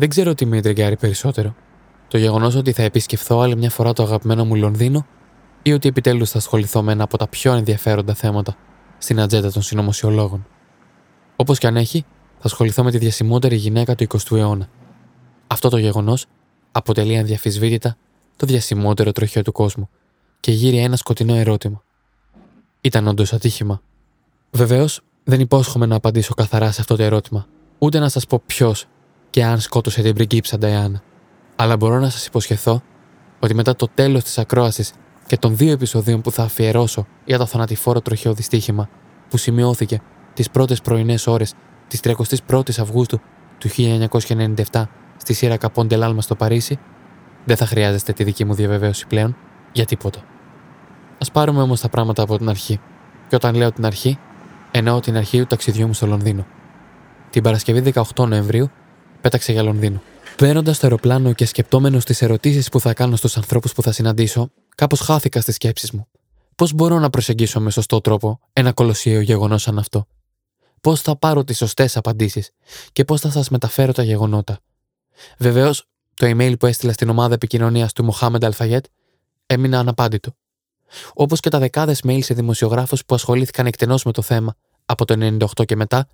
Δεν ξέρω τι με εντριγκάρει περισσότερο. Το γεγονός ότι θα επισκεφθώ άλλη μια φορά το αγαπημένο μου Λονδίνο ή ότι επιτέλους θα ασχοληθώ με ένα από τα πιο ενδιαφέροντα θέματα στην ατζέντα των συνωμοσιολόγων. Όπως και αν έχει, θα ασχοληθώ με τη διασημότερη γυναίκα του 20ου αιώνα. Αυτό το γεγονός αποτελεί ανδιαφυσβήτητα το διασημότερο τροχαίο του κόσμου και γύρει ένα σκοτεινό ερώτημα. Ήταν όντως ατύχημα. Βεβαίως, δεν υπόσχομαι να απαντήσω καθαρά σε αυτό το ερώτημα, ούτε να σας πω ποιος και αν σκότωσε την πριγκίψα Νταϊάννα. Αλλά μπορώ να σας υποσχεθώ ότι μετά το τέλος της ακρόασης και των δύο επεισοδίων που θα αφιερώσω για το θανατηφόρο τροχαίο δυστύχημα που σημειώθηκε τις πρώτες πρωινές ώρες της 31η Αυγούστου του 1997 στη σειρά Καπόντε Λάλμα στο Παρίσι, δεν θα χρειάζεστε τη δική μου διαβεβαίωση πλέον για τίποτα. Α πάρουμε όμως τα πράγματα από την αρχή. Και όταν λέω την αρχή, εννοώ την αρχή του ταξιδιού μου στο Λονδίνο. Την Παρασκευή 18 Νοεμβρίου πέταξε για Λονδίνο. Παίρνοντας το αεροπλάνο και σκεπτόμενος τις ερωτήσεις που θα κάνω στους ανθρώπους που θα συναντήσω, κάπως χάθηκα στις σκέψεις μου. Πώς μπορώ να προσεγγίσω με σωστό τρόπο ένα κολοσσίο γεγονός σαν αυτό; Πώς θα πάρω τις σωστές απαντήσεις; Και πώς θα σας μεταφέρω τα γεγονότα; Βεβαίως, το email που έστειλα στην ομάδα επικοινωνίας του Μοχάμεντ Αλφαγέτ έμεινε αναπάντητο. Όπως και τα δεκάδες mail σε δημοσιογράφους που ασχολήθηκαν εκτενώς με το θέμα από το 98 και μετά,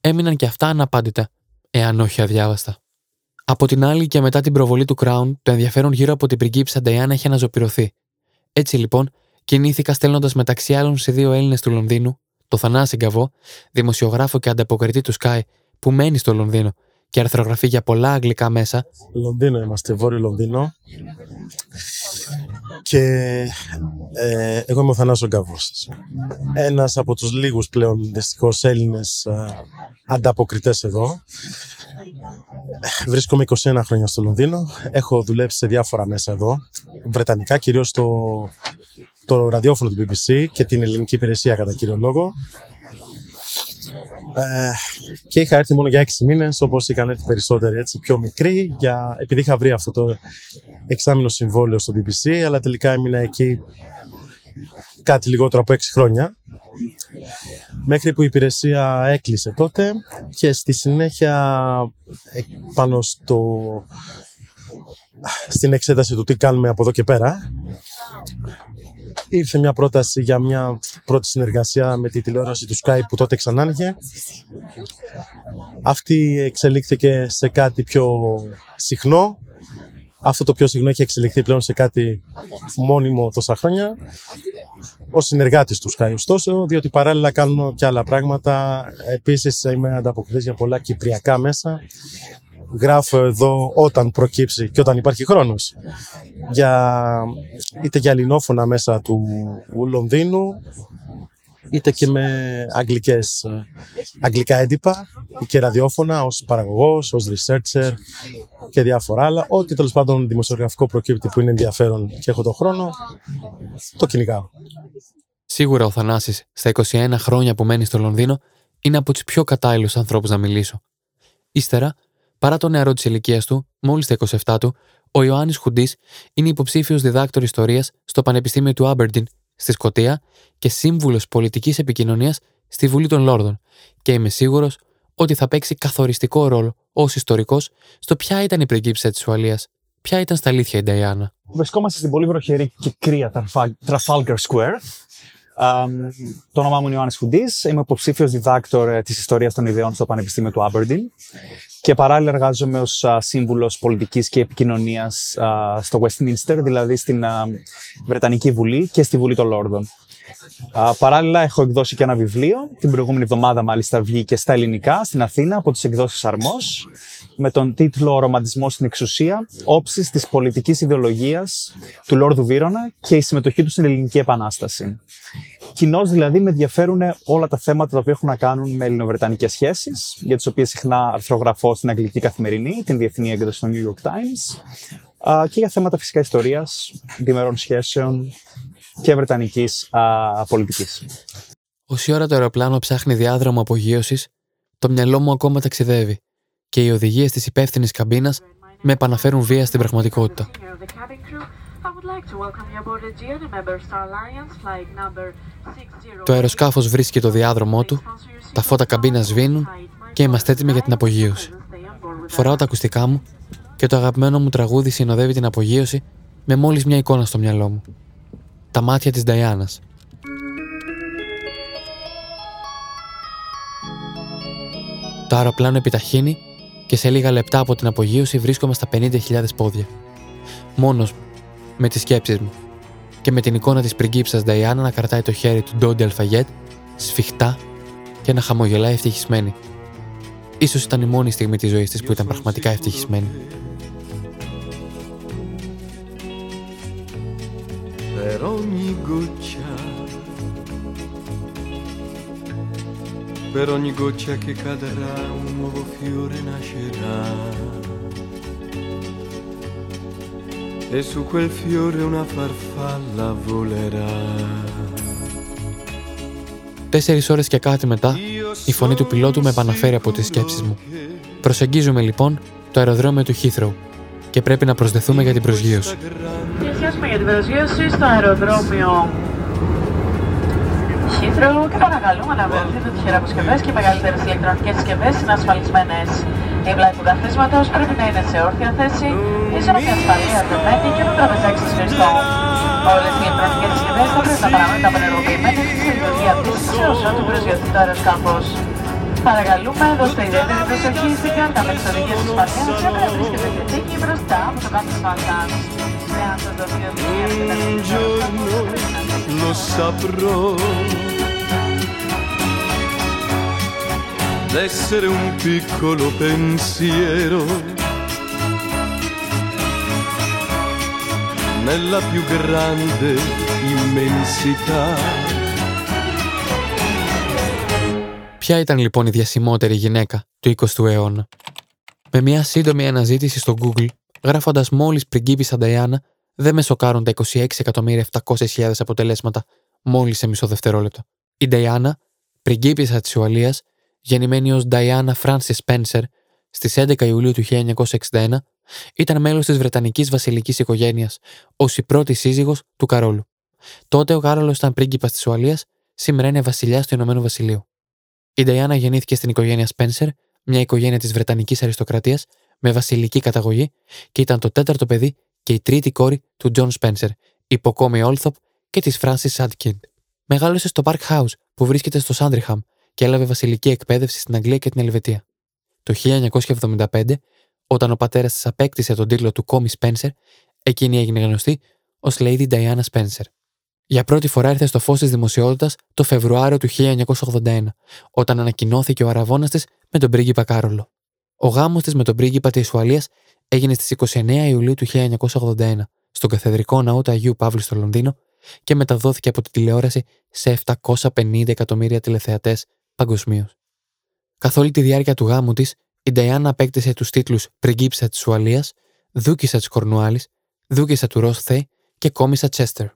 έμειναν και αυτά αναπάντητα, εάν όχι αδιάβαστα. Από την άλλη και μετά την προβολή του Crown, το ενδιαφέρον γύρω από την πριγκίψα Νταϊάννα έχει αναζωπηρωθεί. Έτσι λοιπόν, κινήθηκα στέλνοντας μεταξύ άλλων σε δύο Έλληνες του Λονδίνου, το Θανάση Γκαβό, δημοσιογράφο και ανταποκριτή του Sky, που μένει στο Λονδίνο και αρθρογραφεί για πολλά αγγλικά μέσα. Λονδίνο είμαστε, Βόρειο Λονδίνο. Και ε, εγώ είμαι ο Θανάσος Γκαβός. Ένας από τους λίγους πλέον δυστυχώς Έλληνες ε, ανταποκριτές εδώ. Βρίσκομαι 21 χρόνια στο Λονδίνο. Έχω δουλέψει σε διάφορα μέσα εδώ. Βρετανικά, κυρίως το, το ραδιόφωνο του BBC και την ελληνική υπηρεσία κατά κύριο λόγο. Ε, και είχα έρθει μόνο για έξι μήνες, όπως είχαν έρθει περισσότεροι, έτσι, πιο μικροί, για, επειδή είχα βρει αυτό το εξάμεινο συμβόλαιο στο BBC, αλλά τελικά έμεινα εκεί κάτι λιγότερο από έξι χρόνια. Μέχρι που η υπηρεσία έκλεισε τότε και στη συνέχεια ε, πάνω στο, στην εξέταση του τι κάνουμε από εδώ και πέρα ήρθε μια πρόταση για μια πρώτη συνεργασία με τη τηλεόραση του Skype που τότε ξανά είχε. Αυτή εξελίχθηκε σε κάτι πιο συχνό. Αυτό το πιο συχνό έχει εξελιχθεί πλέον σε κάτι μόνιμο τόσα χρόνια. Ο συνεργάτης του Sky, ωστόσο, διότι παράλληλα κάνουμε και άλλα πράγματα. Επίσης, είμαι ανταποκριτής για πολλά κυπριακά μέσα γράφω εδώ όταν προκύψει και όταν υπάρχει χρόνος. Για, είτε για ελληνόφωνα μέσα του Λονδίνου, είτε και με αγγλικές, αγγλικά έντυπα και ραδιόφωνα ως παραγωγός, ως researcher και διάφορα άλλα. Ό,τι τέλος πάντων δημοσιογραφικό προκύπτει που είναι ενδιαφέρον και έχω το χρόνο, το κυνηγάω. Σίγουρα ο Θανάσης, στα 21 χρόνια που μένει στο Λονδίνο, είναι από τους πιο κατάλληλους ανθρώπους να μιλήσω. Ύστερα, Παρά το νεαρό της ηλικίας του, μόλις τα 27 του, ο Ιωάννης Χουντής είναι υποψήφιος διδάκτορ ιστορίας στο Πανεπιστήμιο του Άμπερντιν στη Σκωτία και σύμβουλος πολιτικής επικοινωνίας στη Βουλή των Λόρδων, και είμαι σίγουρος ότι θα παίξει καθοριστικό ρόλο ως ιστορικός στο ποια ήταν η πριγκίψα της Ουαλίας, ποια ήταν στα αλήθεια η Νταϊάννα. Βρισκόμαστε στην πολύ βροχερή και κρύα Trafalgar Square, το όνομά μου είναι Ιωάννης Χουντής, είμαι υποψήφιος διδάκτορ ε, της ιστορίας των ιδεών στο Πανεπιστήμιο του Aberdeen και παράλληλα εργάζομαι ως σύμβουλος πολιτικής και επικοινωνίας στο Westminster, δηλαδή στην Βρετανική Βουλή και στη Βουλή των Λόρδων. Παράλληλα έχω εκδώσει και ένα βιβλίο, την προηγούμενη εβδομάδα μάλιστα βγήκε στα ελληνικά στην Αθήνα από τις εκδόσεις Αρμός με τον τίτλο «Ο ρομαντισμός στην εξουσία, όψεις της πολιτικής ιδεολογίας του Λόρδου Βύρονα και η συμμετοχή του στην Ελληνική Επανάσταση». Κοινώς δηλαδή με ενδιαφέρουν όλα τα θέματα τα οποία έχουν να κάνουν με ελληνοβρετανικές σχέσεις, για τις οποίες συχνά αρθρογραφώ στην Αγγλική Καθημερινή, την διεθνή έκδοση του New York Times, και για θέματα φυσικά ιστορίας, διμερών σχέσεων και βρετανικής πολιτικής. Όση ώρα το αεροπλάνο ψάχνει διάδρομο απογείωσης, το μυαλό μου ακόμα ταξιδεύει και οι οδηγίες της υπεύθυνης καμπίνας με επαναφέρουν βία στην πραγματικότητα. Το αεροσκάφος βρίσκει το διάδρομό του, τα φώτα καμπίνας σβήνουν και είμαστε έτοιμοι για την απογείωση. φοράω τα ακουστικά μου και το αγαπημένο μου τραγούδι συνοδεύει την απογείωση με μόλις μια εικόνα στο μυαλό μου. Τα μάτια της Νταϊάνας. Το αεροπλάνο επιταχύνει και σε λίγα λεπτά από την απογείωση βρίσκομαι στα 50.000 πόδια. Μόνος με τις σκέψεις μου και με την εικόνα της πριγκίψας Νταϊάννα να κρατάει το χέρι του Ντόντι Αλφαγέτ σφιχτά και να χαμογελάει ευτυχισμένη. Ίσως ήταν η μόνη στιγμή της ζωής της που ήταν πραγματικά ευτυχισμένη. Per ogni goccia, per ogni goccia che cadrà un nuovo fiore nascerà. E su quel fiore una farfalla volerà. Τέσσερις ώρες και κάτι μετά, η φωνή του πιλότου με επαναφέρει από τις σκέψεις μου. Προσεγγίζουμε λοιπόν το αεροδρόμιο του Heathrow και πρέπει να προσδεθούμε για την προσγείωση. Πλησιάζουμε για την προσγείωση στο αεροδρόμιο Heathrow και παρακαλούμε να βεβαιωθείτε ότι χειραποσκευές και μεγαλύτερες ηλεκτρονικές συσκευές είναι ασφαλισμένε. Η πλάτη του καθίσματο πρέπει να είναι σε όρθια θέση, η ζώνη ασφαλεία δεμένη και το τραπεζάκι σα χρηστό. Όλες οι ηλεκτρονικές συσκευές θα πρέπει να παραμένουν απενεργοποιημένε στη λειτουργία πίστη έω ότου προσγειωθεί το αεροσκάφο. Παρακαλούμε, δώστε ιδιαίτερη προσοχή στην κάρτα με εξοδηγίε ασφαλεία και να βρίσκεται και τίκη μπροστά από το κάθισμα σα. Εάν σα δοθεί οδηγία lo saprò d'essere un piccolo pensiero nella più grande immensità. Ποια ήταν λοιπόν η διασημότερη γυναίκα του 20ου αιώνα; Με μια σύντομη αναζήτηση στο Google, γράφοντας μόλις πριγκίπισσα Νταϊάννα, δεν με σοκάρουν τα 26.700.000 αποτελέσματα μόλις σε μισό δευτερόλεπτο. Η Νταϊάννα, πριγκίπισσα της Ουαλίας, γεννημένη ως Νταϊάννα Φράνσι Σπένσερ στις 11 Ιουλίου του 1961, ήταν μέλος της Βρετανικής βασιλικής οικογένειας, ως η πρώτη σύζυγος του Καρόλου. Τότε ο Κάρολος ήταν πρίγκιπας της Ουαλίας, σήμερα είναι βασιλιάς του Ηνωμένου Βασιλείου. Η Νταϊάννα γεννήθηκε στην οικογένεια Σπένσερ, μια οικογένεια της Βρετανικής αριστοκρατίας με βασιλική καταγωγή και ήταν το τέταρτο παιδί και η τρίτη κόρη του Τζον Σπένσερ, υποκόμη Όλθοπ και της Φράνσις Σαντ Κιντ. Μεγάλωσε στο Park House που βρίσκεται στο Σάντρινγχαμ και έλαβε βασιλική εκπαίδευση στην Αγγλία και την Ελβετία. Το 1975, όταν ο πατέρας της απέκτησε τον τίτλο του κόμι Σπένσερ, εκείνη έγινε γνωστή ως Lady Diana Spencer. Για πρώτη φορά ήρθε στο φως της δημοσιότητας το Φεβρουάριο του 1981, όταν ανακοινώθηκε ο αραβόνα της με τον πρίγκιπα Κάρολο. Ο γάμος της με τον πρίγκιπα της Ουαλίας έγινε στις 29 Ιουλίου του 1981 στον καθεδρικό ναό του Αγίου Παύλου στο Λονδίνο και μεταδόθηκε από τη τηλεόραση σε 750 εκατομμύρια τηλεθεατές παγκοσμίως. Καθ' όλη τη διάρκεια του γάμου της, η Νταϊάννα απέκτησε τους τίτλους Πριγκίψα της Ουαλίας, Δούκισα της Κορνουάλης, Δούκισα του Ρόσθε και Κόμισα Τσέστερ.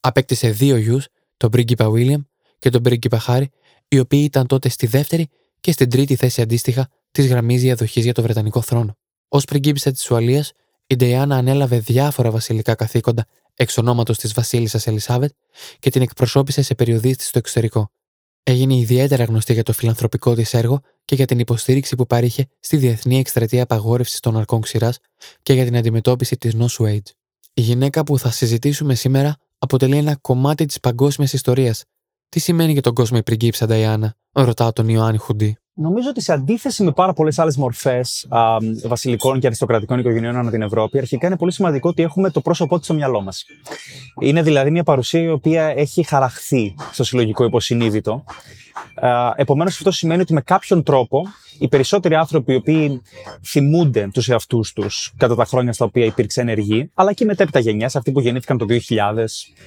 Απέκτησε δύο γιους, τον πρίγκιπα Βίλιαμ και τον πρίγκιπα Χάρη, οι οποίοι ήταν τότε στη δεύτερη και στην τρίτη θέση αντίστοιχα της γραμμής διαδοχής για το Βρετανικό θρόνο. Ω πριγκίπισσα της Ουαλίας, η Ντεϊάννα ανέλαβε διάφορα βασιλικά καθήκοντα εξ ονόματος της Βασίλισσας Ελισάβετ και την εκπροσώπησε σε περιοδίες της στο εξωτερικό. Έγινε ιδιαίτερα γνωστή για το φιλανθρωπικό της έργο και για την υποστήριξη που παρήχε στη Διεθνή Εκστρατεία Απαγόρευσης των Αρκών Ξηράς και για την αντιμετώπιση της νόσου AIDS. Η γυναίκα που θα συζητήσουμε σήμερα αποτελεί ένα κομμάτι της παγκόσμιας ιστορίας. Τι σημαίνει για τον κόσμο η πριγκίψα Νταϊάννα, ρωτά τον Ιωάννη Χουντή. Νομίζω ότι σε αντίθεση με πάρα πολλές άλλες μορφές βασιλικών και αριστοκρατικών οικογενειών ανά την Ευρώπη, αρχικά είναι πολύ σημαντικό ότι έχουμε το πρόσωπό της στο μυαλό μας. Είναι δηλαδή μια παρουσία η οποία έχει χαραχθεί στο συλλογικό υποσυνείδητο. Επομένως, αυτό σημαίνει ότι με κάποιον τρόπο οι περισσότεροι άνθρωποι οι οποίοι θυμούνται τους εαυτούς τους κατά τα χρόνια στα οποία υπήρξε ενεργή, αλλά και μετέπειτα γενιά, αυτοί που γεννήθηκαν το 2000,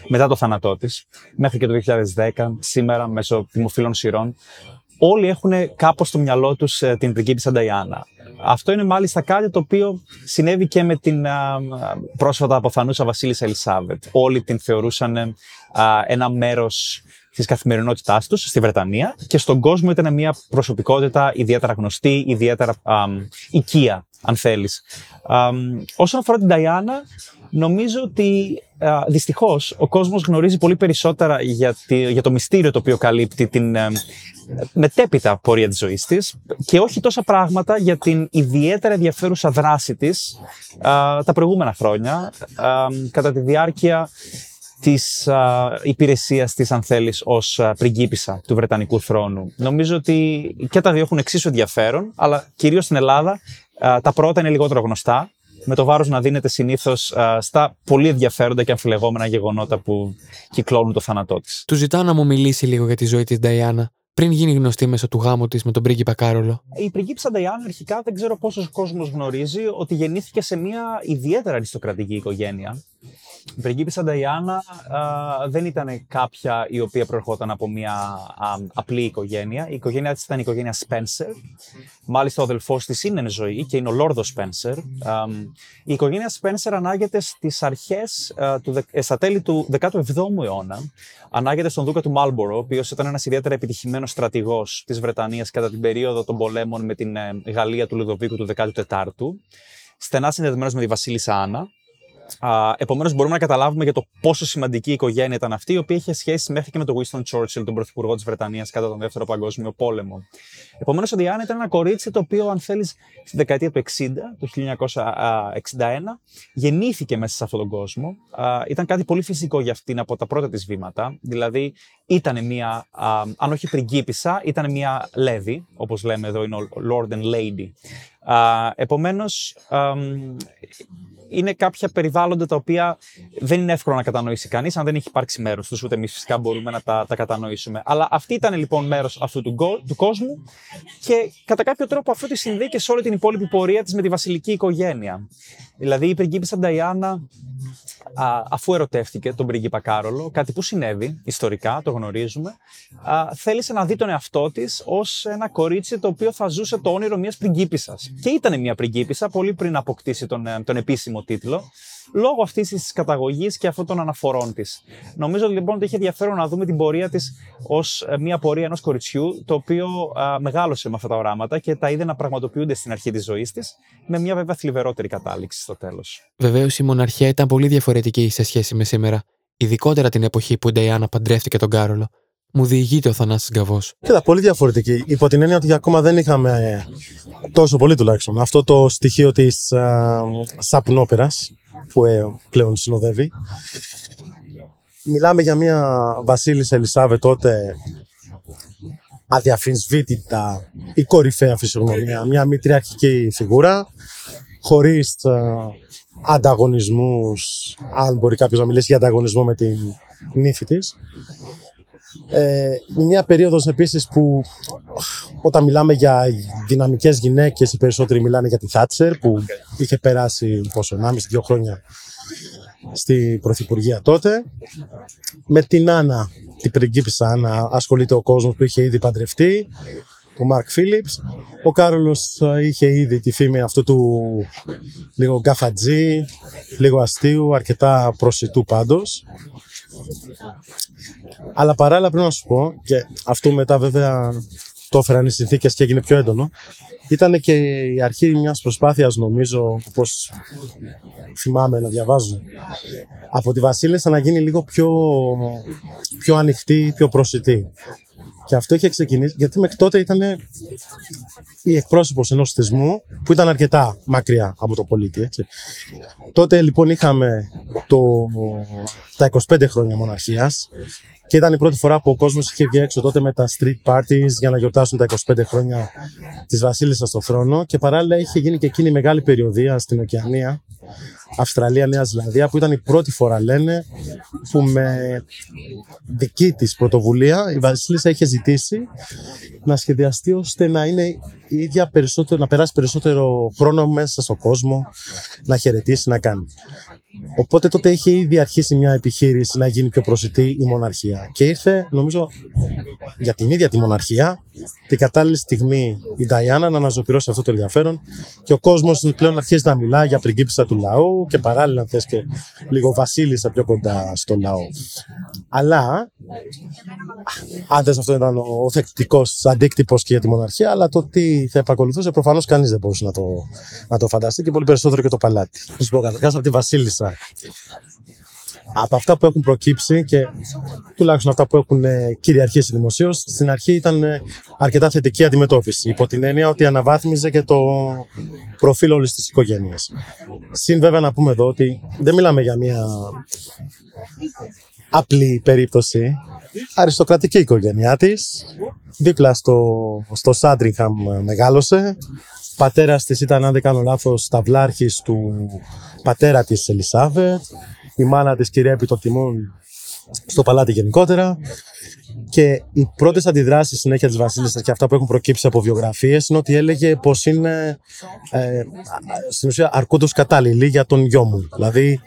μετά το θάνατό της, μέχρι και το 2010, σήμερα μέσω δημοφιλών σειρών, όλοι έχουν κάπως στο μυαλό τους ε, την πριγκίπισσα Νταϊάννα. Αυτό είναι μάλιστα κάτι το οποίο συνέβη και με την πρόσφατα αποθανούσα Βασίλισσα Ελισάβετ. Όλοι την θεωρούσαν ένα μέρος της καθημερινότητάς τους στη Βρετανία και στον κόσμο ήταν μια προσωπικότητα ιδιαίτερα γνωστή, ιδιαίτερα α, οικία, αν θέλεις. όσον αφορά την Νταϊάννα, νομίζω ότι Δυστυχώς, ο κόσμος γνωρίζει πολύ περισσότερα για, για το μυστήριο το οποίο καλύπτει την μετέπειτα πορεία της ζωής της και όχι τόσα πράγματα για την ιδιαίτερα ενδιαφέρουσα δράση της τα προηγούμενα χρόνια κατά τη διάρκεια της α, υπηρεσίας της, αν θέλεις, ως α, πριγκίπισσα του Βρετανικού θρόνου. Νομίζω ότι και τα δύο έχουν εξίσου ενδιαφέρον, αλλά κυρίως στην Ελλάδα τα πρώτα είναι λιγότερο γνωστά, με το βάρος να δίνεται συνήθως στα πολύ ενδιαφέροντα και αμφιλεγόμενα γεγονότα που κυκλώνουν το θάνατό της. Του ζητάω να μου μιλήσει λίγο για τη ζωή της Νταϊάννα πριν γίνει γνωστή μέσω του γάμου της με τον πρίγκιπα Κάρολο. Η πριγκίπισσα Νταϊάννα αρχικά δεν ξέρω πόσος κόσμος γνωρίζει ότι γεννήθηκε σε μια ιδιαίτερα αριστοκρατική οικογένεια. Η πριγκίπισσα Νταϊάννα δεν ήταν κάποια η οποία προερχόταν από μια α, απλή οικογένεια. Η οικογένειά της ήταν η οικογένεια Spencer. Μάλιστα ο αδελφός της είναι εν ζωή και είναι ο Λόρδος Spencer. η οικογένεια Spencer ανάγεται στις αρχές, του, ε, στα τέλη του 17ου αιώνα. Ανάγεται στον Δούκα του Μάλμπορο, ο οποίος ήταν ένας ιδιαίτερα επιτυχημένος στρατηγός της Βρετανίας κατά την περίοδο των πολέμων με την ε, Γαλλία του Λουδοβίκου του 14ου. Στενά συνδεδεμένος με τη Βασίλισσα Άννα, Επομένως, μπορούμε να καταλάβουμε για το πόσο σημαντική η οικογένεια ήταν αυτή, η οποία είχε σχέση μέχρι και με τον Winston Churchill, τον πρωθυπουργό της Βρετανίας κατά τον Δεύτερο Παγκόσμιο Πόλεμο. Επομένως, ο Διάννα ήταν ένα κορίτσι το οποίο, αν θέλεις, στη δεκαετία του 60, το 1961, γεννήθηκε μέσα σε αυτόν τον κόσμο. Ήταν κάτι πολύ φυσικό για αυτήν από τα πρώτα της βήματα. Δηλαδή, ήταν μια, αν όχι πριγκίπισσα, ήταν μια λέδη, όπως λέμε εδώ είναι ο Lord and Lady. Επομένως, είναι κάποια περιβάλλοντα τα οποία δεν είναι εύκολο να κατανοήσει κανείς, αν δεν έχει υπάρξει μέρος τους, ούτε εμείς φυσικά μπορούμε να τα, τα κατανοήσουμε. Αλλά αυτή ήταν λοιπόν μέρος αυτού του, του κόσμου και κατά κάποιο τρόπο αυτό τη συνδέει και σε όλη την υπόλοιπη πορεία της με τη βασιλική οικογένεια. Δηλαδή η πριγκίπισσα Νταϊάννα α, αφού ερωτεύτηκε τον πρίγκιπα Κάρολο, κάτι που συνέβη ιστορικά, το γνωρίζουμε, α, θέλησε να δει τον εαυτό της ως ένα κορίτσι το οποίο θα ζούσε το όνειρο μιας πριγκίπισσας. Και ήταν μια πριγκίπισσα πολύ πριν αποκτήσει τον, ε, τον επίσημο τίτλο λόγω αυτής της καταγωγής και αυτών των αναφορών της. Νομίζω λοιπόν ότι έχει ενδιαφέρον να δούμε την πορεία της ως ε, μια πορεία ενός κοριτσιού, το οποίο α, μεγάλωσε με αυτά τα οράματα και τα είδε να πραγματοποιούνται στην αρχή της ζωής της, με μια βέβαια θλιβερότερη κατάληξη στο τέλος. Βεβαίως η μοναρχία ήταν πολύ διαφορετική σε σχέση με σήμερα, ειδικότερα την εποχή που η Νταϊάννα παντρεύτηκε τον Κάρολο. Μου διηγείται ο Θανάσης Γκαβός. Κοίτα, πολύ διαφορετική. Υπό την έννοια ότι ακόμα δεν είχαμε τόσο πολύ τουλάχιστον αυτό το στοιχείο της uh, σαπνόπερας που ε, πλέον συνοδεύει. Μιλάμε για μια Βασίλισσα Ελισάβε τότε αδιαφυσβήτητα η κορυφαία φυσιογνωμία, μια μητριαρχική φιγούρα, χωρίς ε, ανταγωνισμούς, αν μπορεί κάποιος να μιλήσει για ανταγωνισμό με την νύφη της. Ε, μια περίοδος επίσης που όταν μιλάμε για δυναμικές γυναίκες οι περισσότεροι μιλάνε για τη Θάτσερ που είχε περάσει πόσο, 1,5-2 χρόνια στη Πρωθυπουργία τότε. Με την Άννα, την πριγκίπισσα Άννα, ασχολείται ο κόσμος που είχε ήδη παντρευτεί, ο Μαρκ Φίλιπς. Ο Κάρολος ε, είχε ήδη τη φήμη αυτού του λίγο γκαφατζή, λίγο αστείου, αρκετά προσιτού πάντως. Αλλά παράλληλα πρέπει να σου πω, και αυτό μετά βέβαια το έφεραν οι συνθήκες και έγινε πιο έντονο, ήταν και η αρχή μιας προσπάθειας νομίζω, όπως θυμάμαι να διαβάζω, από τη Βασίλισσα να γίνει λίγο πιο, πιο ανοιχτή, πιο προσιτή. Και αυτό είχε ξεκινήσει, γιατί μέχρι τότε ήταν η εκπρόσωπος ενός θεσμού που ήταν αρκετά μακριά από το πολίτη. Έτσι. Τότε λοιπόν είχαμε το, τα 25 χρόνια μοναρχίας και ήταν η πρώτη φορά που ο κόσμος είχε βγει έξω τότε με τα street parties για να γιορτάσουν τα 25 χρόνια της Βασίλισσας στο θρόνο και παράλληλα είχε γίνει και εκείνη η μεγάλη περιοδία στην Οκεανία Αυστραλία, Νέα Ζηλανδία, που ήταν η πρώτη φορά, λένε, που με δική της πρωτοβουλία η Βασίλισσα είχε ζητήσει να σχεδιαστεί ώστε να είναι η ίδια περισσότερο, να περάσει περισσότερο χρόνο μέσα στον κόσμο, να χαιρετήσει, να κάνει. Οπότε τότε είχε ήδη αρχίσει μια επιχείρηση να γίνει πιο προσιτή η μοναρχία. Και ήρθε, νομίζω, για την ίδια τη μοναρχία, την κατάλληλη στιγμή η Νταϊάννα να αναζωπηρώσει αυτό το ενδιαφέρον και ο κόσμος πλέον αρχίζει να μιλά για πριγκίπισσα του λαού και παράλληλα θες και λίγο βασίλισσα πιο κοντά στο λαό. Αλλά, αν αυτό ήταν ο θεκτικός αντίκτυπος και για τη μοναρχία, αλλά το τι θα επακολουθούσε προφανώς κανείς δεν μπορούσε να το, να το φανταστεί και πολύ περισσότερο και το παλάτι. Να σου πω καταρχά από τη Βασίλισσα από αυτά που έχουν προκύψει και τουλάχιστον αυτά που έχουν ε, κυριαρχήσει δημοσίως, στην αρχή ήταν ε, αρκετά θετική αντιμετώπιση. Υπό την έννοια ότι αναβάθμιζε και το προφίλ όλης της οικογένειας. Συν βέβαια να πούμε εδώ ότι δεν μιλάμε για μια απλή περίπτωση. Αριστοκρατική οικογένειά της. Δίπλα στο, στο Σάντριχαμ μεγάλωσε. Πατέρας της ήταν, αν δεν κάνω λάθος, ταυλάρχη του πατέρα της Ελισάβετ η μάνα της κυρία Επιτοτιμών στο παλάτι γενικότερα. Και οι πρώτες αντιδράσεις συνέχεια της Βασίλισσας και αυτά που έχουν προκύψει από βιογραφίες είναι ότι έλεγε πως είναι ε, στην ουσία αρκούντος κατάλληλη για τον γιο μου. Δηλαδή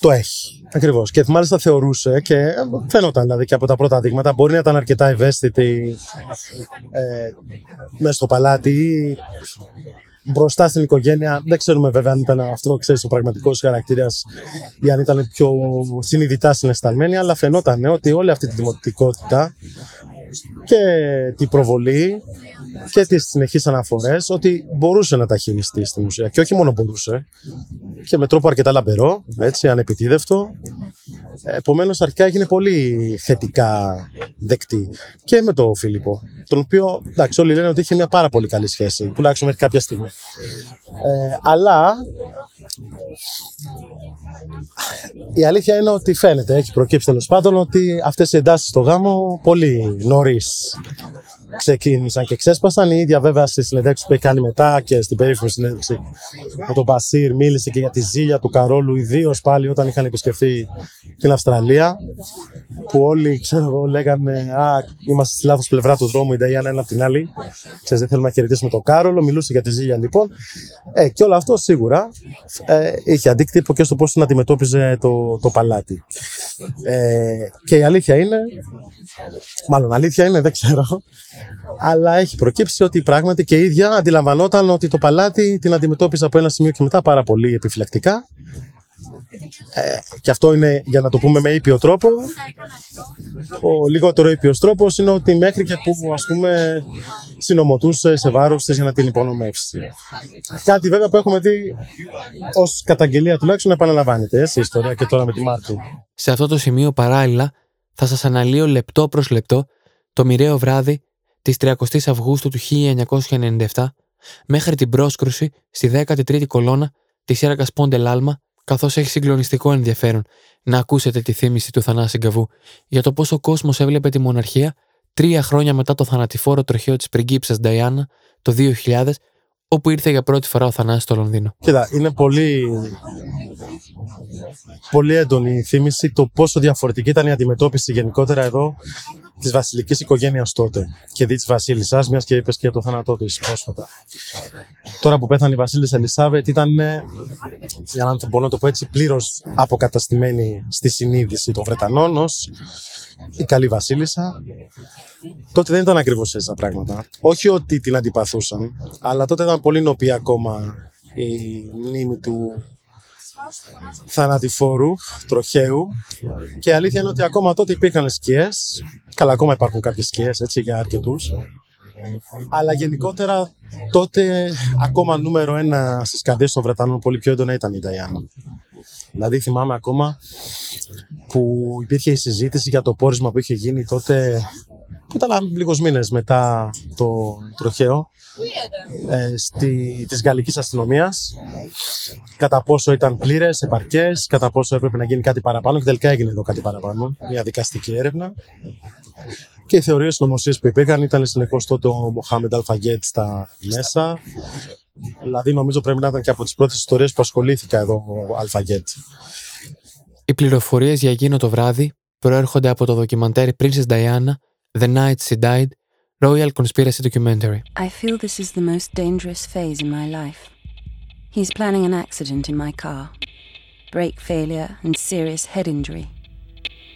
το έχει. Ακριβώς. Και μάλιστα θεωρούσε και φαίνονταν δηλαδή και από τα πρώτα δείγματα μπορεί να ήταν αρκετά ευαίσθητη ε, μέσα στο παλάτι μπροστά στην οικογένεια. Δεν ξέρουμε βέβαια αν ήταν αυτό, ξέρεις, ο πραγματικός χαρακτήρας ή αν ήταν πιο συνειδητά συναισθαλμένη, αλλά φαινόταν ότι όλη αυτή τη δημοτικότητα και την προβολή και τις συνεχείς αναφορές ότι μπορούσε να τα χειριστεί στην ουσία. Και όχι μόνο μπορούσε. Και με τρόπο αρκετά λαμπερό, έτσι, ανεπιτίδευτο. Επομένως αρχικά έγινε πολύ θετικά δεκτή. Και με τον Φίλιππο τον οποίο εντάξει όλοι λένε ότι είχε μια πάρα πολύ καλή σχέση τουλάχιστον μέχρι κάποια στιγμή. Ε, αλλά η αλήθεια είναι ότι φαίνεται, έχει προκύψει τέλος πάντων ότι αυτές οι εντάσεις στο γάμο πολύ νωρίς ξεκίνησαν και ξέσπασαν. Η ίδια βέβαια στη συνέντευξη που έχει κάνει μετά και στην περίφημη συνέντευξη με τον Μπασίρ μίλησε και για τη ζήλια του Καρόλου, ιδίως πάλι όταν είχαν επισκεφθεί την Αυστραλία. Που όλοι ξέρω εγώ λέγανε Α, είμαστε στη λάθος πλευρά του δρόμου, η Νταϊάννα ένα από την άλλη. Ξέρετε, δεν θέλουμε να χαιρετήσουμε τον Κάρολο. Μιλούσε για τη ζήλια λοιπόν. Ε, και όλο αυτό σίγουρα ε, είχε αντίκτυπο και στο πώς την αντιμετώπιζε το, το παλάτι. Ε, και η αλήθεια είναι, μάλλον αλήθεια είναι, δεν ξέρω, αλλά έχει προκύψει ότι πράγματι και η ίδια αντιλαμβανόταν ότι το παλάτι την αντιμετώπιζε από ένα σημείο και μετά πάρα πολύ επιφυλακτικά. Ε, και αυτό είναι για να το πούμε με ήπιο τρόπο. Ο λιγότερο ήπιος τρόπος είναι ότι μέχρι και που ας πούμε συνομωτούσε σε βάρος της για να την υπονομεύσει. Κάτι βέβαια που έχουμε δει ως καταγγελία τουλάχιστον επαναλαμβάνεται έτσι, η ιστορία και τώρα με τη Μάρτου. Σε αυτό το σημείο παράλληλα θα σας αναλύω λεπτό προς λεπτό το μοιραίο βράδυ της 30 Αυγούστου του 1997 μέχρι την πρόσκρουση στη 13η κολόνα της σύραγγας Πόντε Λάλμα, καθώς έχει συγκλονιστικό ενδιαφέρον να ακούσετε τη θύμηση του Θανάση Γκαβού για το πώς ο κόσμος έβλεπε τη μοναρχία τρία χρόνια μετά το θανατηφόρο τροχαίο της πριγκίψας Νταϊάννα το 2000, όπου ήρθε για πρώτη φορά ο Θανάσης στο Λονδίνο. Κοίτα, είναι πολύ, πολύ έντονη η θύμηση το πόσο διαφορετική ήταν η αντιμετώπιση γενικότερα εδώ της βασιλικής οικογένειας τότε και δι της Βασίλισσα, μιας και είπες και για το θάνατό της πρόσφατα. Τώρα που πέθανε η Βασίλισσα Ελισάβετ, ήταν, για να μπορώ να το πω έτσι, πλήρως αποκαταστημένη στη συνείδηση των Βρετανών ως η καλή Βασίλισσα. Τότε δεν ήταν ακριβώς έτσι τα πράγματα. Όχι ότι την αντιπαθούσαν, αλλά τότε ήταν πολύ νοπή ακόμα η μνήμη του θανατηφόρου, τροχαίου. Και η αλήθεια είναι ότι ακόμα τότε υπήρχαν σκιές. Καλά ακόμα υπάρχουν κάποιες σκιές έτσι για αρκετούς. Αλλά γενικότερα τότε ακόμα νούμερο ένα στις καρδιές των Βρετανών πολύ πιο έντονα ήταν η Νταϊάννα. Δηλαδή θυμάμαι ακόμα που υπήρχε η συζήτηση για το πόρισμα που είχε γίνει τότε που ήταν λίγους μήνες μετά το τροχαίο ε, στη, της γαλλικής αστυνομίας. Κατά πόσο ήταν πλήρες, επαρκές, κατά πόσο έπρεπε να γίνει κάτι παραπάνω και τελικά έγινε εδώ κάτι παραπάνω, μια δικαστική έρευνα. Και οι θεωρίες νομοσίες που υπήρχαν ήταν συνεχώς τότε ο Μοχάμεντ Αλφαγέτ στα μέσα. Δηλαδή νομίζω πρέπει να ήταν και από τις πρώτες ιστορίες που ασχολήθηκα εδώ ο Αλφαγέτ. Οι πληροφορίες για εκείνο το βράδυ προέρχονται από το ντοκιμαντέρ Princess Diana The Night She Died Royal Conspiracy Documentary. I feel this is the most dangerous phase in my life. He's planning an accident in my car, brake failure and serious head injury,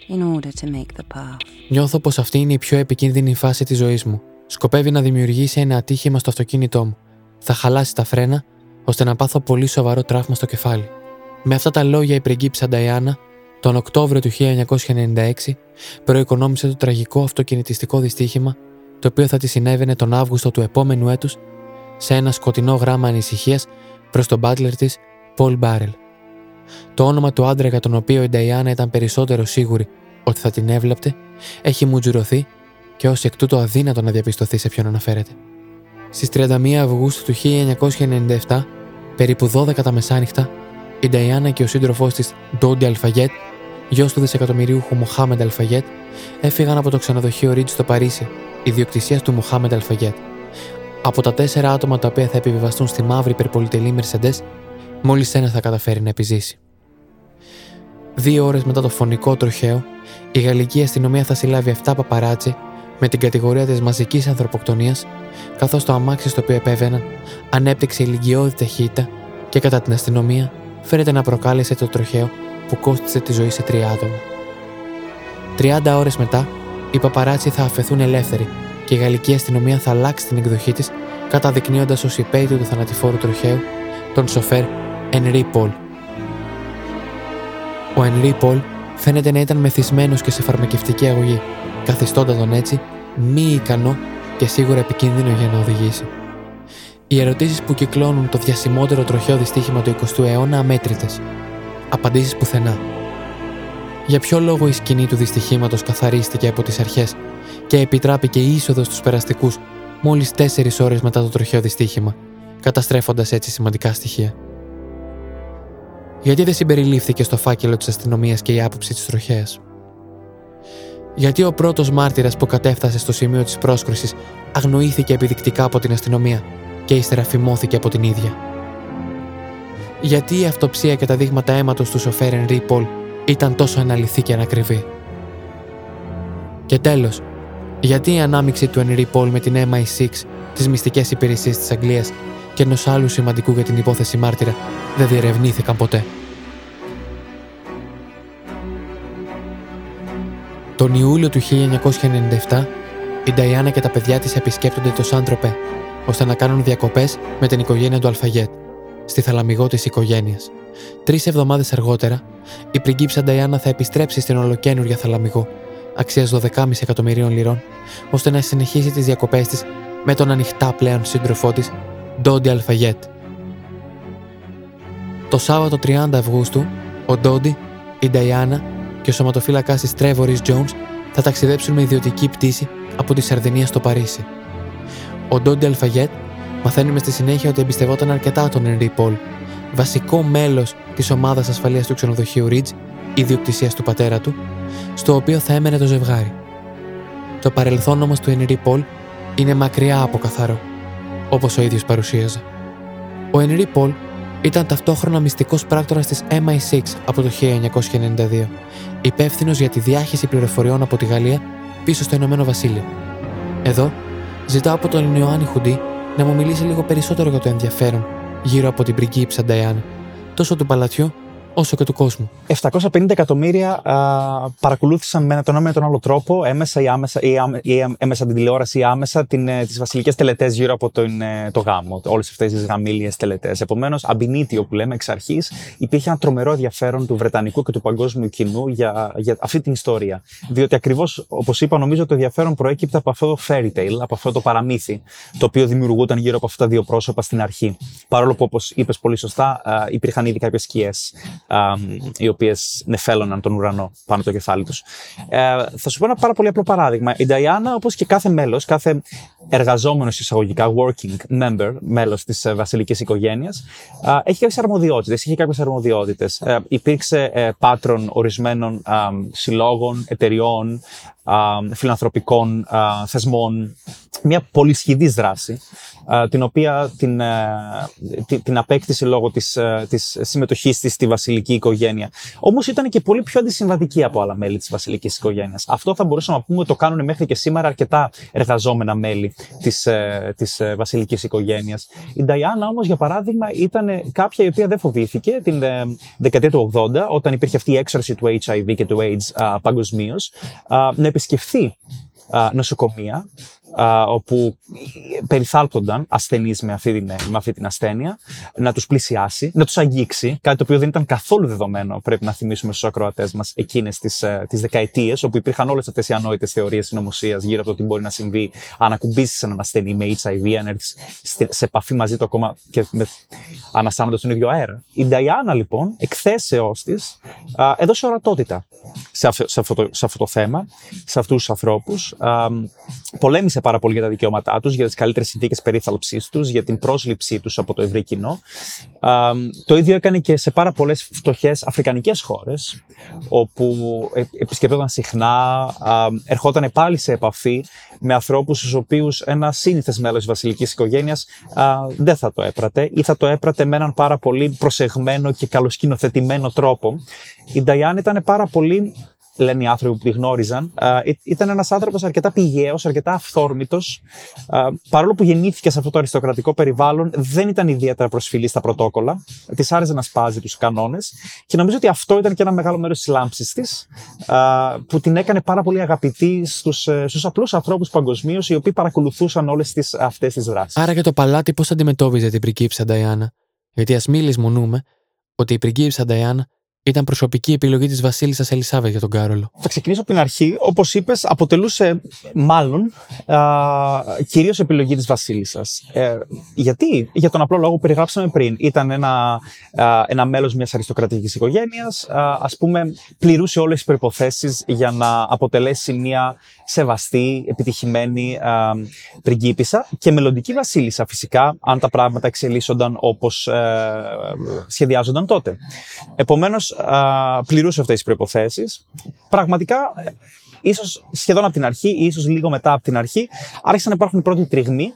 in order to make the path. Νιώθω πως αυτή είναι η πιο επικίνδυνη φάση της ζωής μου. Σκοπεύει να δημιουργήσει ένα ατύχημα στο αυτοκίνητό μου. Θα χαλάσει τα φρένα, ώστε να πάθω πολύ σοβαρό τραύμα στο κεφάλι. Με αυτά τα λόγια η πριγκίψα Νταϊάννα, τον Οκτώβριο του 1996, προοικονόμησε το τραγικό αυτοκινητιστικό δυστύχημα το οποίο θα τη συνέβαινε τον Αύγουστο του επόμενου έτους σε ένα σκοτεινό γράμμα ανησυχίας προς τον μπάτλερ της, Πολ Μπάρελ. Το όνομα του άντρα για τον οποίο η Νταϊάννα ήταν περισσότερο σίγουρη ότι θα την έβλεπτε έχει μουτζουρωθεί και ως εκ τούτου αδύνατο να διαπιστωθεί σε ποιον αναφέρεται. Στις 31 Αυγούστου του 1997, περίπου 12 τα μεσάνυχτα, η Νταϊάννα και ο σύντροφός της Ντόντι Αλφαγέτ, γιος του δισεκατομμυρίουχου Μοχάμεντ Αλφαγέτ, έφυγαν από το ξενοδοχείο Ρίτζ στο Παρίσι, ιδιοκτησίας του Μοχάμεντ Αλφαγέτ. Από τα τέσσερα άτομα τα οποία θα επιβιβαστούν στη μαύρη υπερπολιτελή Mercedes, μόλις ένα θα καταφέρει να επιζήσει. Δύο ώρες μετά το φωνικό τροχαίο, η γαλλική αστυνομία θα συλλάβει 7 παπαράτσι με την κατηγορία της μαζικής ανθρωποκτονίας, καθώς το αμάξι στο οποίο επέβαιναν ανέπτυξε ηλικιώδη ταχύτητα και κατά την αστυνομία φέρεται να προκάλεσε το τροχαίο που κόστησε τη ζωή σε τρία άτομα. 30 ώρες μετά, οι παπαράτσι θα αφαιθούν ελεύθεροι και η γαλλική αστυνομία θα αλλάξει την εκδοχή της, καταδεικνύοντας ως υπέτειο του θανατηφόρου τροχαίου τον σοφέρ Ενρί Πολ. Ο Ενρί Πολ φαίνεται να ήταν μεθυσμένος και σε φαρμακευτική αγωγή, καθιστώντας τον έτσι μη ικανό και σίγουρα επικίνδυνο για να οδηγήσει. Οι ερωτήσεις που κυκλώνουν το διασημότερο τροχαίο δυστύχημα του 20ου αιώνα αμέτρητες. Απαντήσεις πουθενά. Για ποιο λόγο η σκηνή του δυστυχήματος καθαρίστηκε από τις αρχές και επιτράπηκε η είσοδος στους περαστικούς μόλις 4 ώρες μετά το τροχαίο δυστύχημα, καταστρέφοντας έτσι σημαντικά στοιχεία; Γιατί δεν συμπεριλήφθηκε στο φάκελο της αστυνομίας και η άποψη της τροχέας; Γιατί ο πρώτος μάρτυρας που κατέφτασε στο σημείο της πρόσκρουσης αγνοήθηκε επιδεικτικά από την αστυνομία και ύστερα φημώθηκε από την ίδια; Γιατί η αυτοψία και τα δείγματα αίματος του σοφέρ Ενρί Πολ ήταν τόσο αναλυθή και ανακριβή. Και τέλος, γιατί η ανάμειξη του Ενρί Πολ με την MI6, τις μυστικές υπηρεσίες της Αγγλίας και ενός άλλου σημαντικού για την υπόθεση μάρτυρα δεν διερευνήθηκαν ποτέ. Τον Ιούλιο του 1997, η Νταϊάννα και τα παιδιά της επισκέπτονται το Σάντροπε, ώστε να κάνουν διακοπές με την οικογένεια του Αλφαγέτ, στη θαλαμιγό της οικογένειας. Τρεις εβδομάδες αργότερα, η πριγκίψα Νταϊάννα θα επιστρέψει στην ολοκένουργια θαλαμιγό, αξίας 12,5 εκατομμυρίων λιρών, ώστε να συνεχίσει τις διακοπές της με τον ανοιχτά πλέον σύντροφό της, Ντόντι Αλφαγέτ. Το Σάββατο 30 Αυγούστου, ο Ντόντι, η Νταϊάννα και ο σωματοφύλακα της Τρέβορη Jones θα ταξιδέψουν με ιδιωτική πτήση από τη Σαρδινία στο Παρίσι. Ο Ντόντι Αλφαγέτ μαθαίνουμε στη συνέχεια ότι εμπιστευόταν αρκετά τον Ενρί Πολ, βασικό μέλος της ομάδας ασφαλείας του ξενοδοχείου Ridge, ιδιοκτησίας του πατέρα του, στο οποίο θα έμενε το ζευγάρι. Το παρελθόν όμως του Ενρί Πολ είναι μακριά από καθαρό, όπως ο ίδιος παρουσίαζε. Ο Ενρί Πολ ήταν ταυτόχρονα μυστικός πράκτορας της MI6 από το 1992, υπεύθυνος για τη διάχυση πληροφοριών από τη Γαλλία πίσω στο Ηνωμένο Βασίλειο. Εδώ ζητάω από τον Ιωάννη Χουντή να μου μιλήσει λίγο περισσότερο για το ενδιαφέρον γύρω από την πριγκίψα Νταϊάννα, τόσο του παλατιού όσο και του κόσμου. 750 εκατομμύρια α, παρακολούθησαν με τον ένα ή τον άλλο τρόπο, έμεσα ή άμεσα, ή, ή έμεσα την τηλεόραση ή άμεσα την, ε, τις βασιλικές τελετές γύρω από τον, ε, το γάμο, όλες αυτές τις γαμήλιες τελετές. Επομένως, αμπινίτιο που λέμε εξ αρχής, υπήρχε ένα τρομερό ενδιαφέρον του Βρετανικού και του παγκόσμιου κοινού για, για αυτή την ιστορία. Διότι ακριβώς, όπως είπα, νομίζω το ενδιαφέρον προέκυπτε από αυτό το fairy tale, από αυτό το παραμύθι, το οποίο δημιουργούταν γύρω από αυτά τα δύο πρόσωπα στην αρχή. Παρόλο που, όπως είπες πολύ σωστά, υπήρχαν ήδη κάποιες σκιές οι οποίες νεφέλωναν τον ουρανό πάνω το κεφάλι τους. Ε, θα σου πω ένα πάρα πολύ απλό παράδειγμα. Η Νταϊάννα, όπως και κάθε μέλος, κάθε εργαζόμενος εισαγωγικά, working member, μέλος της ε, βασιλικής οικογένειας, έχει κάποιες αρμοδιότητες. Είχε κάποιες αρμοδιότητες. Ε, υπήρξε ε, πάτρον ορισμένων συλλόγων, εταιριών, φιλανθρωπικών θεσμών. Μια πολυσχηδής δράση την οποία την, την απέκτησε λόγω της, της συμμετοχής της στη βασιλική οικογένεια. Όμως ήταν και πολύ πιο αντισυμβατική από άλλα μέλη της βασιλικής οικογένειας. Αυτό θα μπορούσαμε να πούμε ότι το κάνουν μέχρι και σήμερα αρκετά εργαζόμενα μέλη της, ε, της ε, βασιλικής οικογένειας. Η Νταϊάννα όμως για παράδειγμα ήταν κάποια η οποία δεν φοβήθηκε την ε, δεκαετία του 80 όταν υπήρχε αυτή η έξαρση του HIV και του AIDS παγκοσμίως να επισκεφθεί νοσοκομεία όπου περιθάλπτονταν ασθενείς με αυτή, την, με αυτή την ασθένεια, να τους πλησιάσει, να τους αγγίξει, κάτι το οποίο δεν ήταν καθόλου δεδομένο, πρέπει να θυμίσουμε στους ακροατές μας, εκείνες τις, ε, τις δεκαετίες, όπου υπήρχαν όλες αυτές οι ανόητες θεωρίες συνωμοσίας γύρω από το τι μπορεί να συμβεί αν ακουμπήσεις έναν ασθενή με HIV, αν έρθεις σε επαφή μαζί του ακόμα και με, αναστάνοντας τον ίδιο αέρα. Η Νταϊάννα λοιπόν, εκθέσεώς της, έδωσε ορατότητα σε, σε, αυτό το, σε αυτό το θέμα, σε αυτούς τους ανθρώπους. πολέμησε πάρα πολύ για τα δικαιώματά τους, για τις καλύτερες συνθήκες περίθαλψής τους, για την πρόσληψή τους από το ευρύ κοινό. το ίδιο έκανε και σε πάρα πολλές φτωχές αφρικανικές χώρες, όπου ε, επισκεπτόταν συχνά, ερχόταν πάλι σε επαφή με ανθρώπους στους οποίους ένα σύνηθες μέλος της βασιλικής οικογένειας δεν θα το έπρατε ή θα το έπρατε με έναν πάρα πολύ προσεγμένο και καλοσκηνοθετημένο τρόπο. Η Νταϊάν ήταν πάρα πολύ λένε οι άνθρωποι που τη γνώριζαν, ήταν ένας άνθρωπος αρκετά πηγαίος, αρκετά αυθόρμητος. Παρόλο που γεννήθηκε σε αυτό το αριστοκρατικό περιβάλλον, δεν ήταν ιδιαίτερα προσφυλή στα πρωτόκολλα. Της άρεσε να σπάζει τους κανόνες και νομίζω ότι αυτό ήταν και ένα μεγάλο μέρος της λάμψης της, που την έκανε πάρα πολύ αγαπητή στους ε, απλούς ανθρώπους παγκοσμίως, οι οποίοι παρακολουθούσαν όλες αυτές τις δράσεις. Άρα και το παλάτι πώς αντιμετώπιζε την πριγκίψα Νταϊάννα; Γιατί ας μην λησμονούμε ότι η πριγκίψα Νταϊάννα ήταν προσωπική επιλογή της Βασίλισσας Ελισάβετ για τον Κάρολο. Θα ξεκινήσω από την αρχή. Όπως είπες, αποτελούσε μάλλον κυρίως επιλογή της Βασίλισσας. Ε, γιατί; Για τον απλό λόγο που περιγράψαμε πριν. Ήταν ένα, ένα μέλος μιας αριστοκρατικής οικογένειας. Α πούμε, πληρούσε όλες τις προποθέσει για να αποτελέσει μια σεβαστή, επιτυχημένη πριγκίπισσα και μελλοντική βασίλισσα φυσικά, αν τα πράγματα εξελίσσονταν όπως ε, σχεδιάζονταν τότε. Επομένως, πληρούσε αυτές τις προϋποθέσεις. Πραγματικά, ε, ίσως σχεδόν από την αρχή, ή ίσως λίγο μετά από την αρχή, άρχισαν να υπάρχουν οι πρώτοι τριγμοί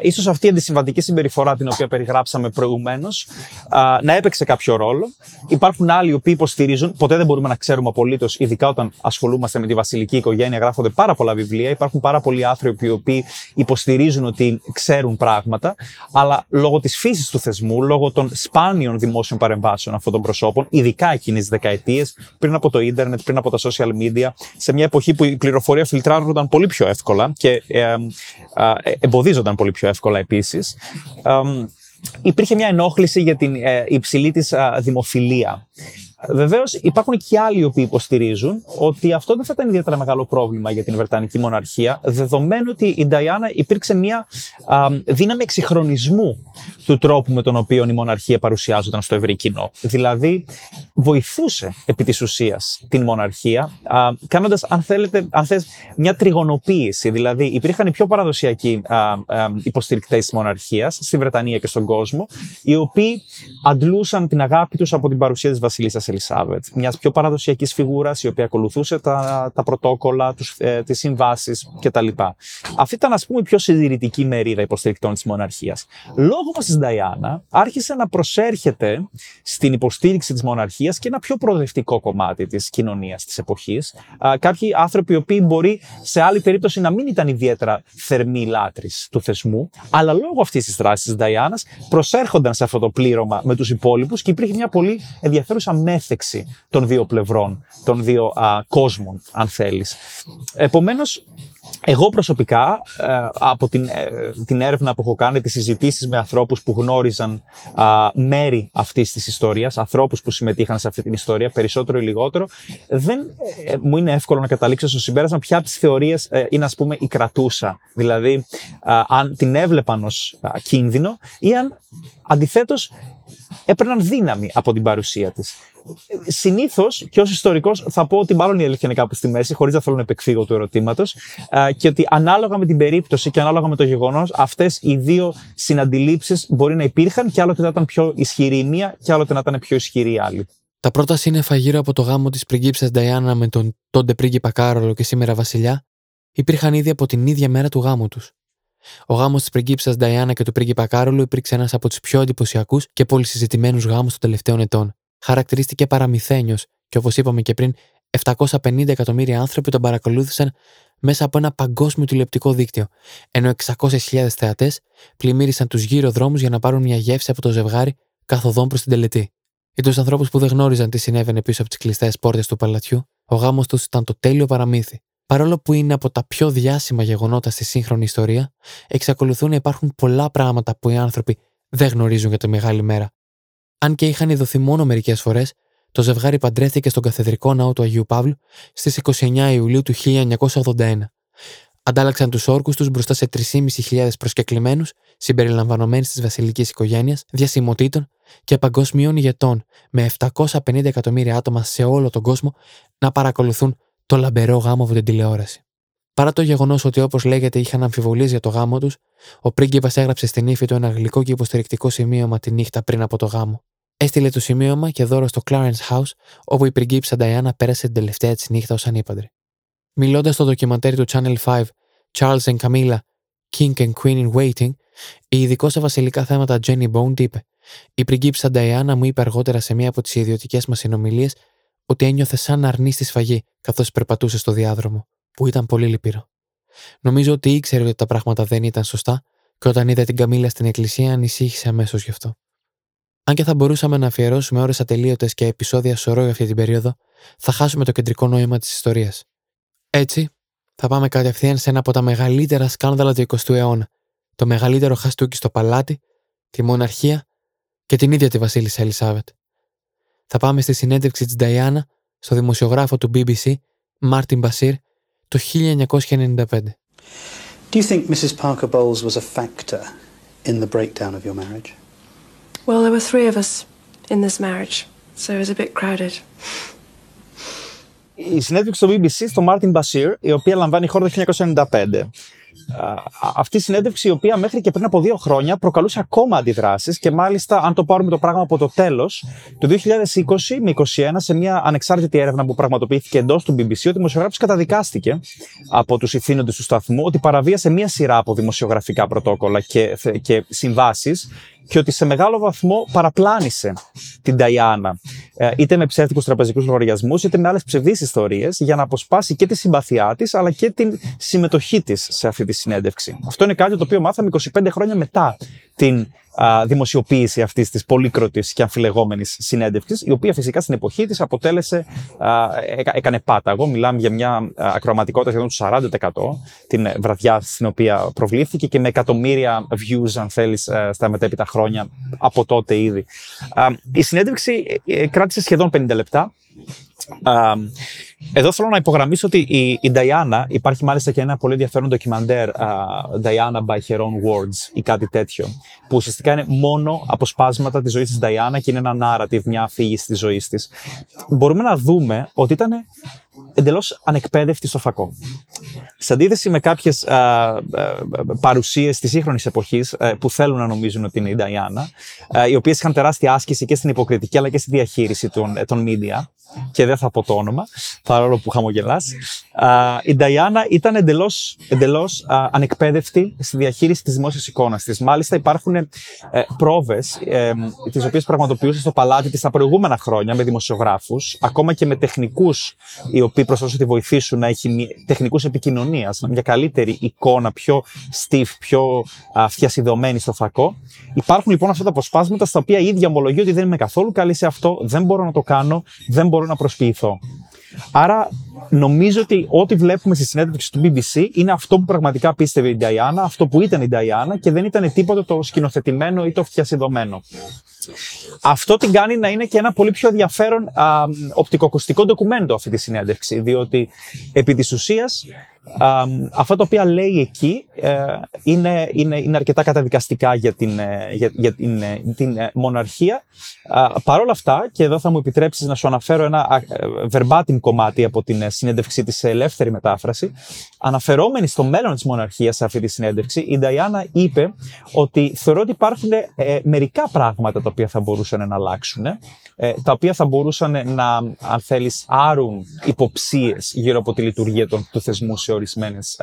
ίσως αυτή η αντισυμβατική συμπεριφορά την οποία περιγράψαμε προηγουμένως να έπαιξε κάποιο ρόλο. Υπάρχουν άλλοι οι οποίοι υποστηρίζουν, ποτέ δεν μπορούμε να ξέρουμε απολύτως, ειδικά όταν ασχολούμαστε με τη βασιλική οικογένεια, γράφονται πάρα πολλά βιβλία. Υπάρχουν πάρα πολλοί άνθρωποι οι οποίοι υποστηρίζουν ότι ξέρουν πράγματα, αλλά λόγω της φύσης του θεσμού, λόγω των σπάνιων δημόσιων παρεμβάσεων αυτών των προσώπων, ειδικά εκείνες τις δεκαετίες, πριν από το ίντερνετ, πριν από τα social media, σε μια εποχή που η πληροφορία φιλτράρονταν πολύ πιο εύκολα και ε, ε, ε, εμποδίζονταν πολύ πιο εύκολα επίσης. Υπήρχε μια ενόχληση για την ε, υψηλή της δημοφιλία. Βεβαίως, υπάρχουν και άλλοι οι οποίοι υποστηρίζουν ότι αυτό δεν θα ήταν ιδιαίτερα μεγάλο πρόβλημα για την Βρετανική μοναρχία, δεδομένου ότι η Νταϊάννα υπήρξε μια α, δύναμη εξυγχρονισμού του τρόπου με τον οποίο η μοναρχία παρουσιάζονταν στο ευρύ κοινό. Δηλαδή, βοηθούσε επί της ουσίας την μοναρχία, κάνοντας, αν θέλετε, αν θες, μια τριγωνοποίηση. Δηλαδή, υπήρχαν οι πιο παραδοσιακοί υποστηρικτές της μοναρχίας στη Βρετανία και στον κόσμο, οι οποίοι αντλούσαν την αγάπη τους από την παρουσία της Βασιλίσσας Ελισάβετ, μιας πιο παραδοσιακής φιγούρας η οποία ακολουθούσε τα, τα πρωτόκολλα, ε, τις συμβάσεις κτλ. Αυτή ήταν, ας πούμε, η πιο συντηρητική μερίδα υποστηρικτών της μοναρχίας. Λόγω μας της Νταϊάννα άρχισε να προσέρχεται στην υποστήριξη της μοναρχίας και ένα πιο προοδευτικό κομμάτι της κοινωνίας της εποχής. Κάποιοι άνθρωποι οι οποίοι μπορεί σε άλλη περίπτωση να μην ήταν ιδιαίτερα θερμοί λάτρε του θεσμού, αλλά λόγω αυτής της δράσης της Νταϊάννας προσέρχονταν σε αυτό το πλήρωμα με τους υπόλοιπους και υπήρχε μια πολύ ενδιαφέρουσα μέθεξη των δύο πλευρών, των δύο α, κόσμων, αν θέλεις. Επομένως, εγώ προσωπικά, ε, από την, ε, την έρευνα που έχω κάνει, τις συζητήσεις με ανθρώπους που γνώριζαν α, μέρη αυτής της ιστορίας, ανθρώπους που συμμετείχαν σε αυτή την ιστορία, περισσότερο ή λιγότερο, δεν ε, μου είναι εύκολο να καταλήξω στο συμπέρασμα ποια από τις θεωρίες είναι, ας πούμε, η κρατούσα. Δηλαδή, αν την έβλεπαν ως κίνδυνο ή αν αντιθέτως έπαιρναν δύναμη από την παρουσία της. Συνήθως, και ως ιστορικός, θα πω ότι μάλλον η αλήθεια είναι κάπου στη μέση, χωρίς να θέλω να επεκφύγω του ερωτήματος, και ότι ανάλογα με την περίπτωση και ανάλογα με το γεγονός, αυτές οι δύο συναντιλήψεις μπορεί να υπήρχαν και άλλοτε να ήταν πιο ισχυρή η μία και άλλοτε να ήταν πιο ισχυρή η άλλη. Τα πρώτα σύννεφα γύρω από το γάμο της πριγκίψα Νταϊάννα με τον τότε πρίγκιπα Κάρολο και σήμερα βασιλιά υπήρχαν ήδη από την ίδια μέρα του γάμου τους. Ο γάμος της πριγκίψα Νταϊάννα και του πρίγκιπα Κάρολου υπήρξε ένας από τους πιο εντυπωσιακούς και πολυσυζητημένου γάμους των τελευταίων ετών. Χαρακτηρίστηκε παραμυθένιος και όπως είπαμε και πριν, 750 εκατομμύρια άνθρωποι τον παρακολούθησαν μέσα από ένα παγκόσμιο τηλεοπτικό δίκτυο, ενώ 600.000 θεατές πλημμύρισαν τους γύρω δρόμους για να πάρουν μια γεύση από το ζευγάρι καθοδόν προς την τελετή. Για του ανθρώπους που δεν γνώριζαν τι συνέβαινε πίσω από τις κλειστές πόρτες του παλατιού, ο γάμος τους ήταν το τέλειο παραμύθι. Παρόλο που είναι από τα πιο διάσημα γεγονότα στη σύγχρονη ιστορία, εξακολουθούν να υπάρχουν πολλά πράγματα που οι άνθρωποι δεν γνωρίζουν για τη μεγάλη μέρα. Αν και είχαν ειδωθεί μόνο μερικές φορές, το ζευγάρι παντρέθηκε στον καθεδρικό ναό του Αγίου Παύλου στις 29 Ιουλίου του 1981. Αντάλλαξαν τους όρκους τους μπροστά σε 3.500 προσκεκλημένους, συμπεριλαμβανομένοι της βασιλικής οικογένειας, διασημοτήτων και παγκοσμίων ηγετών, με 750 εκατομμύρια άτομα σε όλο τον κόσμο να παρακολουθούν το λαμπερό γάμο από την τηλεόραση. Παρά το γεγονός ότι όπως λέγεται είχαν αμφιβολίες για το γάμο τους, ο πρίγκιπας έγραψε στην ύφη του ένα γλυκό και υποστηρικτικό σημείωμα τη νύχτα πριν από το γάμο. Έστειλε το σημείωμα και δώρο στο Clarence House, όπου η πριγκίψα Νταϊάννα πέρασε την τελευταία της νύχτα ως ανήπαντρη. Μιλώντας στο ντοκιμαντέρ του Channel 5 Charles and Camilla, King and Queen in Waiting, η ειδικός σε βασιλικά θέματα Jenny Bone είπε: Η πριγκίψα Νταϊάννα μου είπε αργότερα σε μία από τις ιδιωτικές μας συνομιλίες ότι ένιωθε σαν να αρνεί στη σφαγή καθώς περπατούσε στο διάδρομο, που ήταν πολύ λυπηρό. Νομίζω ότι ήξερε ότι τα πράγματα δεν ήταν σωστά και όταν είδε την Καμίλα στην εκκλησία ανησύχησε αμέσως γι' αυτό. Αν και θα μπορούσαμε να αφιερώσουμε ώρες ατελείωτες και επεισόδια σωρό για αυτή την περίοδο, θα χάσουμε το κεντρικό νόημα της ιστορίας. Έτσι, θα πάμε κατευθείαν σε ένα από τα μεγαλύτερα σκάνδαλα του 20ου αιώνα, το μεγαλύτερο χαστούκι στο παλάτι, τη μοναρχία και την ίδια τη Βασίλισσα Ελισάβετ. Θα πάμε στη συνέντευξη της Νταϊάννα στο δημοσιογράφο του BBC, Μάρτιν Μπασίρ, το 1995. Do you think Mrs. Parker Bowles was a factor in the breakdown of your marriage? Well, there were three of us in this marriage, so it was a bit crowded. Η συνέντευξη στο BBC στο Μάρτιν Μπασίρ, η οποία λαμβάνει χώρα το 1995 αυτή η συνέντευξη, η οποία μέχρι και πριν από δύο χρόνια προκαλούσε ακόμα αντιδράσεις και μάλιστα, αν το πάρουμε το πράγμα από το τέλος, το 2020 με 2021, σε μια ανεξάρτητη έρευνα που πραγματοποιήθηκε εντός του BBC, ο δημοσιογράφος καταδικάστηκε από τους ηθήνοντες του σταθμού ότι παραβίασε μια σειρά από δημοσιογραφικά πρωτόκολλα και, και συμβάσεις και ότι σε μεγάλο βαθμό παραπλάνησε την Ταϊάννα, ε, είτε με ψεύτικους τραπεζικούς λογαριασμούς, είτε με άλλες ψευδείς ιστορίες, για να αποσπάσει και τη συμπαθιά της, αλλά και την συμμετοχή της σε αυτή τη συνέντευξη. Αυτό είναι κάτι το οποίο μάθαμε 25 χρόνια μετά την α, δημοσιοποίηση αυτής της πολύκροτης και αμφιλεγόμενης συνέντευξης, η οποία φυσικά στην εποχή της αποτέλεσε, α, έκανε πάταγο. Μιλάμε για μια ακροαματικότητα σχεδόν του 40% την βραδιά στην οποία προβλήθηκε και με εκατομμύρια views, αν θέλεις, στα μετέπειτα χρόνια από τότε ήδη. Η συνέντευξη ε, ε, κράτησε σχεδόν 50 λεπτά. Εδώ θέλω να υπογραμμίσω ότι η, η Diana, υπάρχει μάλιστα και ένα πολύ ενδιαφέρον ντοκιμαντέρ, uh, Diana by her own words ή κάτι τέτοιο, που ουσιαστικά είναι μόνο αποσπάσματα της ζωής της Diana και είναι ένα narrative, μια αφήγηση της ζωής της. Μπορούμε να δούμε ότι ήταν εντελώς ανεκπαίδευτη στο φακό. Σε αντίθεση με κάποιες παρουσίες της σύγχρονης εποχής που θέλουν να νομίζουν ότι είναι η Diana, οι οποίες είχαν τεράστια άσκηση και στην υποκριτική αλλά και στη διαχείριση των, των media, και δεν θα πω το όνομα, παρόλο που χαμογελάς. Η Νταϊάννα ήταν εντελώς εντελώς, ανεκπαίδευτη στη διαχείριση της δημόσιας εικόνας της. Μάλιστα, υπάρχουν ε, πρόβες, ε, τις οποίες πραγματοποιούσε στο παλάτι της τα προηγούμενα χρόνια με δημοσιογράφους, ακόμα και με τεχνικούς οι οποίοι προσπαθούσαν να τη βοηθήσουν να έχει τεχνικούς επικοινωνίας, μια καλύτερη εικόνα, πιο stiff, πιο φτιασιδωμένη στο φακό. Υπάρχουν λοιπόν αυτά τα αποσπάσματα στα οποία η ίδια ομολογεί ότι δεν είμαι καθόλου καλή σε αυτό, δεν μπορώ να το κάνω, δεν μπορώ να προσποιηθώ. Άρα νομίζω ότι ό,τι βλέπουμε στη συνέντευξη του BBC είναι αυτό που πραγματικά πίστευε η Νταϊάννα, αυτό που ήταν η Νταϊάννα και δεν ήταν τίποτα το σκηνοθετημένο ή το φτιασιδωμένο. Αυτό την κάνει να είναι και ένα πολύ πιο ενδιαφέρον α, οπτικοκουστικό ντοκουμέντο αυτή τη συνέντευξη, διότι επί της ουσίας αυτά τα οποία λέει εκεί ε, είναι, είναι, είναι αρκετά καταδικαστικά για την, ε, για, για την, ε, την μοναρχία. Παρ' όλα αυτά, και εδώ θα μου επιτρέψεις να σου αναφέρω ένα verbatim κομμάτι από την συνέντευξή της σε ελεύθερη μετάφραση, αναφερόμενη στο μέλλον της μοναρχίας σε αυτή τη συνέντευξη, η Νταϊάννα είπε ότι θεωρώ ότι υπάρχουν μερικά πράγματα τα οποία θα μπορούσαν να αλλάξουν, τα οποία θα μπορούσαν να, αν θέλεις, άρουν υποψίες γύρω από τη λειτουργία των, του θεσμού σε ορισμένες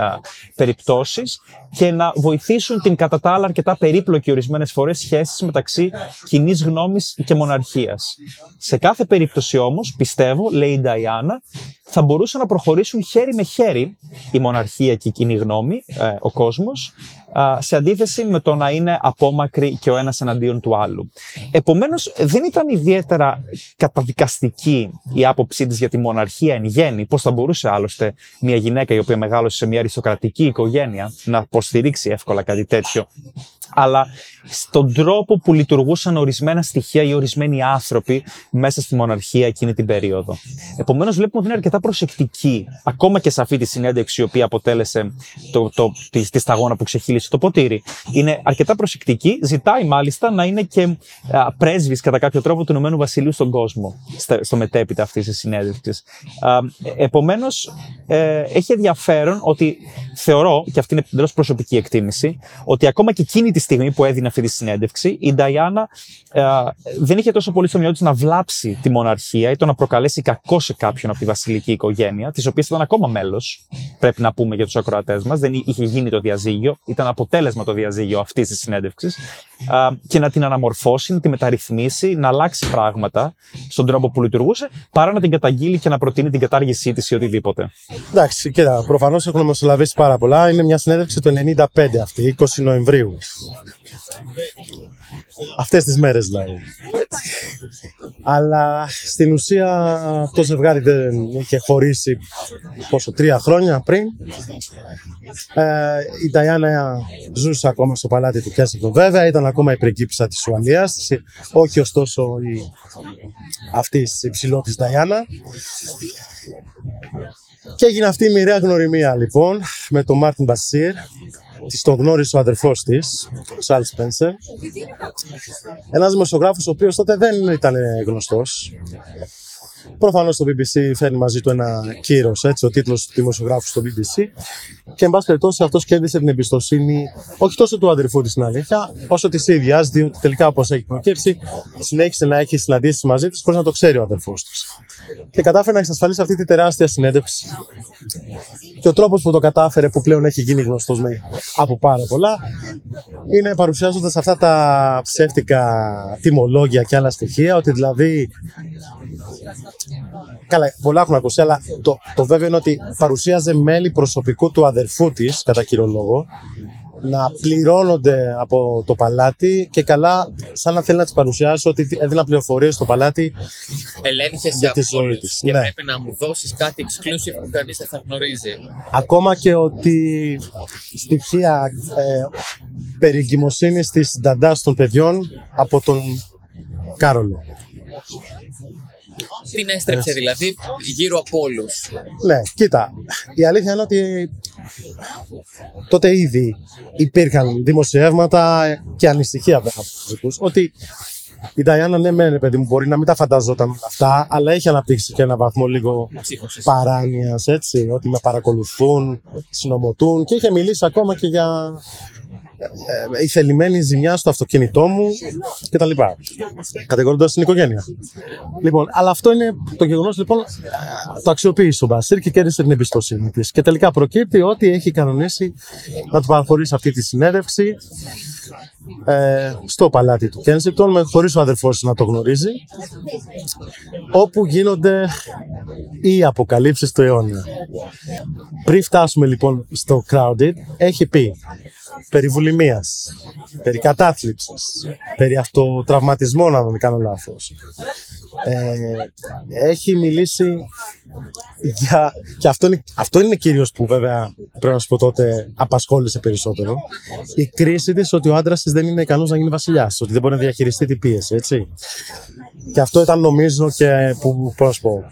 περιπτώσεις και να βοηθήσουν την κατά τα άλλα αρκετά περίπλοκη ορισμένες φορές σχέσεις μεταξύ κοινής γνώμης και μοναρχίας. Σε κάθε περίπτωση όμως, πιστεύω, λέει η Νταϊάννα, θα μπορούσαν να προχωρήσουν χέρι με χέρι η μοναρχία και η κοινή γνώμη, ε, ο κόσμος, σε αντίθεση με το να είναι απόμακροι και ο ένας εναντίον του άλλου. Επομένως, δεν ήταν ιδιαίτερα καταδικαστική η άποψή της για τη μοναρχία εν γέννη. Πώς θα μπορούσε άλλωστε μια γυναίκα η οποία μεγάλωσε σε μια αριστοκρατική οικογένεια να υποστηρίξει εύκολα κάτι τέτοιο; Αλλά στον τρόπο που λειτουργούσαν ορισμένα στοιχεία ή ορισμένοι άνθρωποι μέσα στη μοναρχία εκείνη την περίοδο. Επομένως, βλέπουμε ότι είναι αρκετά προσεκτική, ακόμα και σε αυτή τη συνέντευξη, η οποία αποτέλεσε το, το, τη, τη σταγόνα που ξεχύλισε το ποτήρι. Είναι αρκετά προσεκτική, ζητάει μάλιστα να είναι και πρέσβης κατά κάποιο τρόπο του Ηνωμένου Βασιλείου στον κόσμο, στο μετέπειτα αυτής της συνέντευξης. Επομένως, ε, έχει ενδιαφέρον ότι θεωρώ, και αυτή είναι εντελώς προσωπική εκτίμηση, ότι ακόμα και εκείνη τη στιγμή που έδινε αυτή τη συνέντευξη, η Νταϊάννα ε, δεν είχε τόσο πολύ στο μυαλό της να βλάψει τη μοναρχία ή το να προκαλέσει κακό σε κάποιον από τη βασιλική οικογένεια, της οποίας ήταν ακόμα μέλος, πρέπει να πούμε για τους ακροατές μας. Δεν είχε γίνει το διαζύγιο, ήταν αποτέλεσμα το διαζύγιο αυτής της συνέντευξης. Ε, και να την αναμορφώσει, να τη μεταρρυθμίσει, να αλλάξει πράγματα στον τρόπο που λειτουργούσε, παρά να την καταγγείλει και να προτείνει την κατάργησή της ή οτιδήποτε. Εντάξει, κοίτα, προφανώς έχουμε μεσολαβήσει πάρα πολλά. Είναι μια συνέντευξη του 95 αυτή, 20 Νοεμβρίου. Αυτές τις μέρες δηλαδή. Αλλά στην ουσία το ζευγάρι δεν είχε χωρίσει πόσο, τρία χρόνια πριν. Ε, η Νταϊάννα ζούσε ακόμα στο παλάτι του Κέσσικο βέβαια, ήταν ακόμα η πριγκίπισσα της Ουαλίας, όχι ωστόσο η, αυτή η ψηλότης Νταϊάννα. Και έγινε αυτή η μοιραία γνωριμία λοιπόν με τον Μάρτιν Μπασίρ, Τη τον γνώρισε ο αδερφός της, ο Σάλ Σπένσερ. Ένας δημοσιογράφος ο οποίος τότε δεν ήταν γνωστός. Προφανώς το BBC φέρνει μαζί του ένα κύρος, έτσι, ο τίτλος του δημοσιογράφου στο BBC. Και εν πάση περιπτώσει αυτός κέρδισε την εμπιστοσύνη όχι τόσο του αδερφού της στην αλήθεια, όσο της ίδιας, διότι τελικά όπως έχει προκύψει, συνέχισε να έχει συναντήσεις μαζί της χωρίς να το ξέρει ο αδερφός της. Και κατάφερε να εξασφαλίσει αυτή τη τεράστια συνέντευξη. Και ο τρόπος που το κατάφερε, που πλέον έχει γίνει γνωστός από πάρα πολλά, είναι παρουσιάζοντας αυτά τα ψεύτικα τιμολόγια και άλλα στοιχεία, ότι δηλαδή Καλά, πολλά έχουν ακούσει, αλλά το, το βέβαιο είναι ότι παρουσίαζε μέλη προσωπικού του αδερφού της, κατά κύριο λόγο, να πληρώνονται από το παλάτι και καλά, σαν να θέλει να τη παρουσιάσει ότι έδινα πληροφορίες στο παλάτι. Ελέγχε για τη ζωή τη. Και ναι. πρέπει να μου δώσεις κάτι exclusive που κανείς δεν θα γνωρίζει. Ακόμα και ότι στοιχεία ε, περί εγκυμοσύνη τη νταντάς των παιδιών από τον Κάρολο. Την έστρεψε δηλαδή γύρω από όλους. Ναι, κοίτα. Η αλήθεια είναι ότι τότε ήδη υπήρχαν δημοσιεύματα και ανησυχία βέβαια από του ότι η Νταϊάννα, ναι, μένει, παιδί μου, μπορεί να μην τα φανταζόταν αυτά, αλλά έχει αναπτύξει και ένα βαθμό λίγο παράνοιας, έτσι. Ότι με παρακολουθούν, συνομωτούν και είχε μιλήσει ακόμα και για ε, η θελημένη ζημιά στο αυτοκίνητό μου κτλ. Κατηγορώντας την οικογένεια. Λοιπόν, αλλά αυτό είναι το γεγονός λοιπόν το αξιοποίησε ο Μπασίρ και κέρδισε την εμπιστοσύνη της. Και τελικά προκύπτει ότι έχει κανονίσει να του παραχωρήσει αυτή τη συνέντευξη ε, στο παλάτι του Κένσικτον, χωρίς ο αδερφός να το γνωρίζει, όπου γίνονται οι αποκαλύψεις του αιώνα. Πριν φτάσουμε λοιπόν στο Crowded, έχει πει περί βουλημίας, περί κατάθλιψης, περί αυτοτραυματισμών αν δεν κάνω λάθος. Ε, έχει μιλήσει για... και αυτό είναι, αυτό είναι κυρίως που βέβαια πρέπει να σου πω τότε απασχόλησε περισσότερο η κρίση της ότι ο άντρας της δεν είναι ικανός να γίνει βασιλιάς ότι δεν μπορεί να διαχειριστεί την πίεση έτσι και αυτό ήταν νομίζω και που πώς πω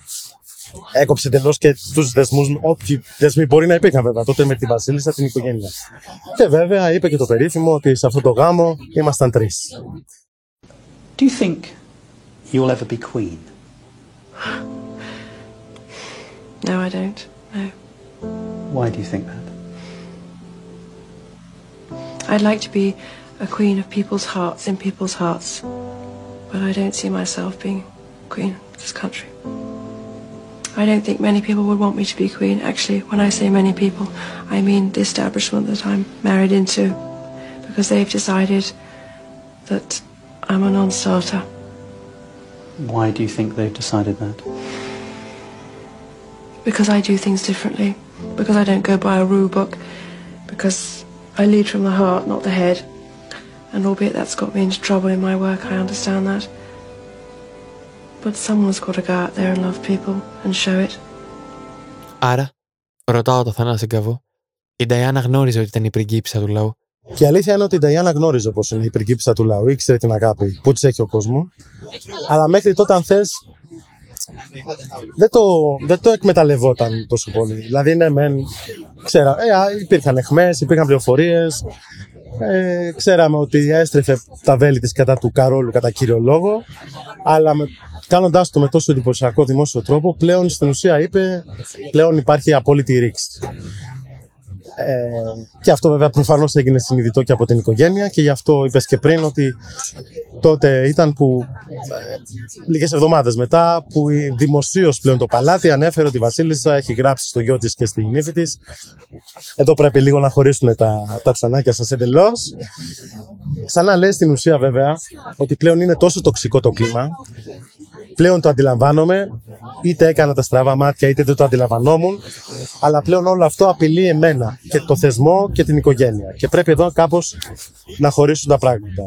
έκοψε εντελώς και τους δεσμούς, όποιοι δεσμοί μπορεί να υπήρχαν βέβαια τότε με τη Βασίλισσα την οικογένεια. Και βέβαια είπε και το περίφημο ότι σε αυτό το γάμο ήμασταν τρεις. Do you think you'll ever be queen? No, I don't. No. Why do you think that? I'd like to be a queen of people's hearts in people's hearts, but I don't see myself being queen of this country. I don't think many people would want me to be queen. Actually, when I say many people, I mean the establishment that I'm married into, because they've decided that I'm a non-starter. Why do you think they've decided that? Because I do things differently. Because I don't go by a rule book. Because I lead from the heart, not the head. And albeit that's got me into trouble in my work, I understand that. But someone's got to go out there and love people and show it. Άρα, ρωτάω το Θανάση Καβό, η Νταϊάννα γνώριζε ότι ήταν η πριγκίπισσα του λαού; Και η αλήθεια είναι ότι η Νταϊάννα γνώριζε πώ είναι η πριγκίπισσα του λαού, ήξερε την αγάπη που της έχει ο κόσμος. Αλλά μέχρι τότε, αν θες, δεν το, δεν το εκμεταλλευόταν τόσο πολύ. Δηλαδή, ναι, μεν, ξέρα, ε, υπήρχαν εχμές, υπήρχαν πληροφορίες. Ε, ξέραμε ότι έστρεφε τα βέλη της κατά του Καρόλου κατά κύριο λόγο, αλλά με, κάνοντάς το με τόσο εντυπωσιακό δημόσιο τρόπο, πλέον στην ουσία είπε, πλέον υπάρχει απόλυτη ρήξη. Ε, και αυτό βέβαια προφανώς έγινε συνειδητό και από την οικογένεια και γι' αυτό είπες και πριν ότι τότε ήταν που ε, λίγες εβδομάδες μετά που δημοσίως πλέον το παλάτι ανέφερε ότι η Βασίλισσα έχει γράψει στο γιο της και στη νύφη της. Εδώ πρέπει λίγο να χωρίσουν τα, τα ψανάκια σας εντελώς. Σαν να λέει στην ουσία βέβαια ότι πλέον είναι τόσο τοξικό το κλίμα πλέον το αντιλαμβάνομαι, είτε έκανα τα στραβά μάτια είτε δεν το αντιλαμβανόμουν, αλλά πλέον όλο αυτό απειλεί εμένα και το θεσμό και την οικογένεια. Και πρέπει εδώ κάπως να χωρίσουν τα πράγματα.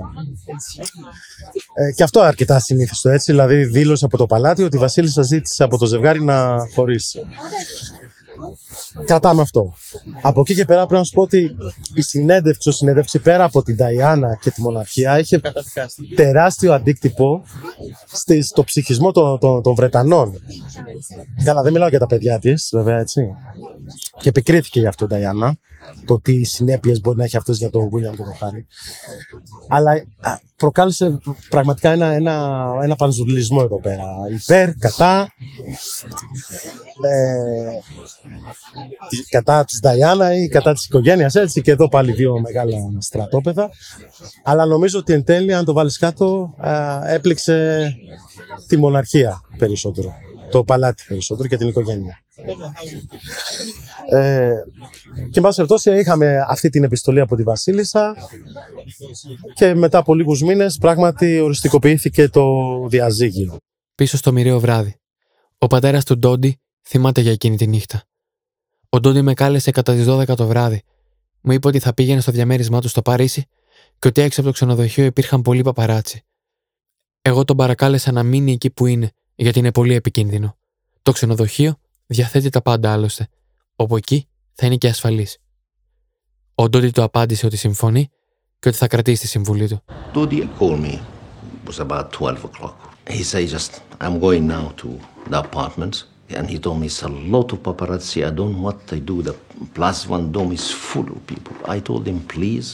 Ε, και αυτό αρκετά συνήθιστο έτσι, δηλαδή δήλωσε από το παλάτι ότι η Βασίλισσα ζήτησε από το ζευγάρι να χωρίσει κρατάμε αυτό. Από εκεί και πέρα πρέπει να σου πω ότι η συνέντευξη, ο συνέντευξη πέρα από την Ταϊάννα και τη μοναρχία είχε τεράστιο αντίκτυπο στο ψυχισμό των, των, των Βρετανών. Καλά, δεν μιλάω για τα παιδιά της, βέβαια έτσι. Και επικρίθηκε γι' αυτό η Ταϊάννα το τι συνέπειες μπορεί να έχει αυτός για τον Βίλιαμ και τον Χάρη. Αλλά προκάλεσε πραγματικά ένα, ένα, ένα πανζουλισμό εδώ πέρα. Υπέρ, κατά. Ε, κατά της Νταϊάννα ή κατά της οικογένειας έτσι και εδώ πάλι δύο μεγάλα στρατόπεδα αλλά νομίζω ότι εν τέλει αν το βάλεις κάτω έπληξε τη μοναρχία περισσότερο το παλάτι περισσότερο και την οικογένεια. Ε, και εν πάση περιπτώσει είχαμε αυτή την επιστολή από τη Βασίλισσα και μετά από λίγους μήνες πράγματι οριστικοποιήθηκε το διαζύγιο. Πίσω στο μοιραίο βράδυ. Ο πατέρας του Ντόντι θυμάται για εκείνη τη νύχτα. Ο Ντόντι με κάλεσε κατά τις 12 το βράδυ. Μου είπε ότι θα πήγαινε στο διαμέρισμά του στο Παρίσι και ότι έξω από το ξενοδοχείο υπήρχαν πολλοί παπαράτσι. Εγώ τον παρακάλεσα να μείνει εκεί που είναι, γιατί είναι πολύ επικίνδυνο. Το ξενοδοχείο διαθέτει τα πάντα άλλωστε, όπου εκεί θα είναι και ασφαλής. Ο Ντόντι του απάντησε ότι συμφωνεί και ότι θα κρατήσει τη συμβουλή του. Ντόντι called me. It was about 12 o'clock. He said just, I'm going now to the apartments. And he told me it's a lot of paparazzi. I don't know what they do. The Plus One Dome is full of people. I told him, please,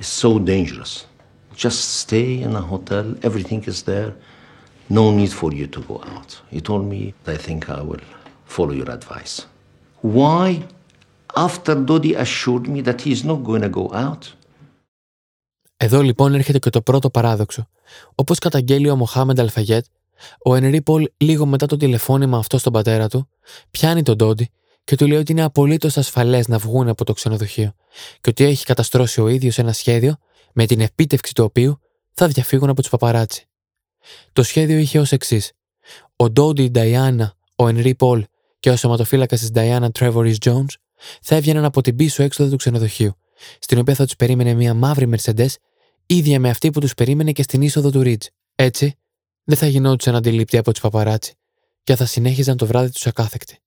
it's so dangerous. Just stay in a hotel. Everything is there. No need for you to go out. He told me, I think I will follow your advice. Why? After Dodi assured me that he's not going to go out. Εδώ λοιπόν έρχεται και το πρώτο παράδοξο. Όπως καταγγέλει ο Μοχάμεντ Αλφαγέτ, ο Ενρή Πολ, λίγο μετά το τηλεφώνημα αυτό στον πατέρα του, πιάνει τον Ντόντι και του λέει ότι είναι απολύτως ασφαλές να βγουν από το ξενοδοχείο και ότι έχει καταστρώσει ο ίδιος ένα σχέδιο με την επίτευξη του οποίου θα διαφύγουν από τους παπαράτσι. Το σχέδιο είχε ως εξής. Ο Ντόντι, η Νταϊάννα, ο Ενρή Πολ και ο σωματοφύλακας της Νταϊάννα Τρέβορι Jones θα έβγαιναν από την πίσω έξοδο του ξενοδοχείου, στην οποία θα τους περίμενε μια μαύρη Mercedes, ίδια με αυτή που τους περίμενε και στην είσοδο του Ρίτζ. Έτσι, δεν θα γινόντουσαν αντιλήπτοι από τους παπαράτσι και θα συνέχιζαν το βράδυ τους ακάθεκτοι.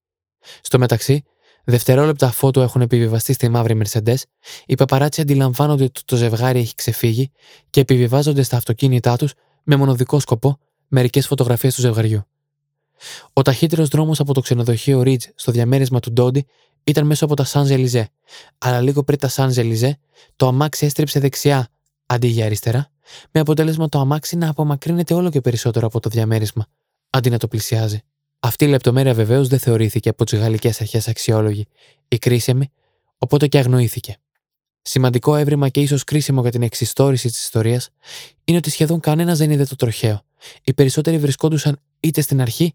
Στο μεταξύ, δευτερόλεπτα αφότου έχουν επιβιβαστεί στη μαύρη Mercedes, οι παπαράτσι αντιλαμβάνονται ότι το ζευγάρι έχει ξεφύγει και επιβιβάζονται στα αυτοκίνητά τους με μονοδικό σκοπό μερικές φωτογραφίες του ζευγαριού. Ο ταχύτερος δρόμος από το ξενοδοχείο Ρίτζ στο διαμέρισμα του Ντόντι ήταν μέσω από τα Σαν Ζελιζέ, αλλά λίγο πριν τα Σαν Ζελιζέ, το αμάξι έστριψε δεξιά αντί για αριστερά με αποτέλεσμα το αμάξι να απομακρύνεται όλο και περισσότερο από το διαμέρισμα, αντί να το πλησιάζει. Αυτή η λεπτομέρεια βεβαίως δεν θεωρήθηκε από τις γαλλικές αρχές αξιόλογη ή κρίσιμη, οπότε και αγνοήθηκε. Σημαντικό έβριμα και ίσως κρίσιμο για την εξιστόρηση της ιστορίας είναι ότι σχεδόν κανένας δεν είδε το τροχαίο. Οι περισσότεροι βρισκόντουσαν είτε στην αρχή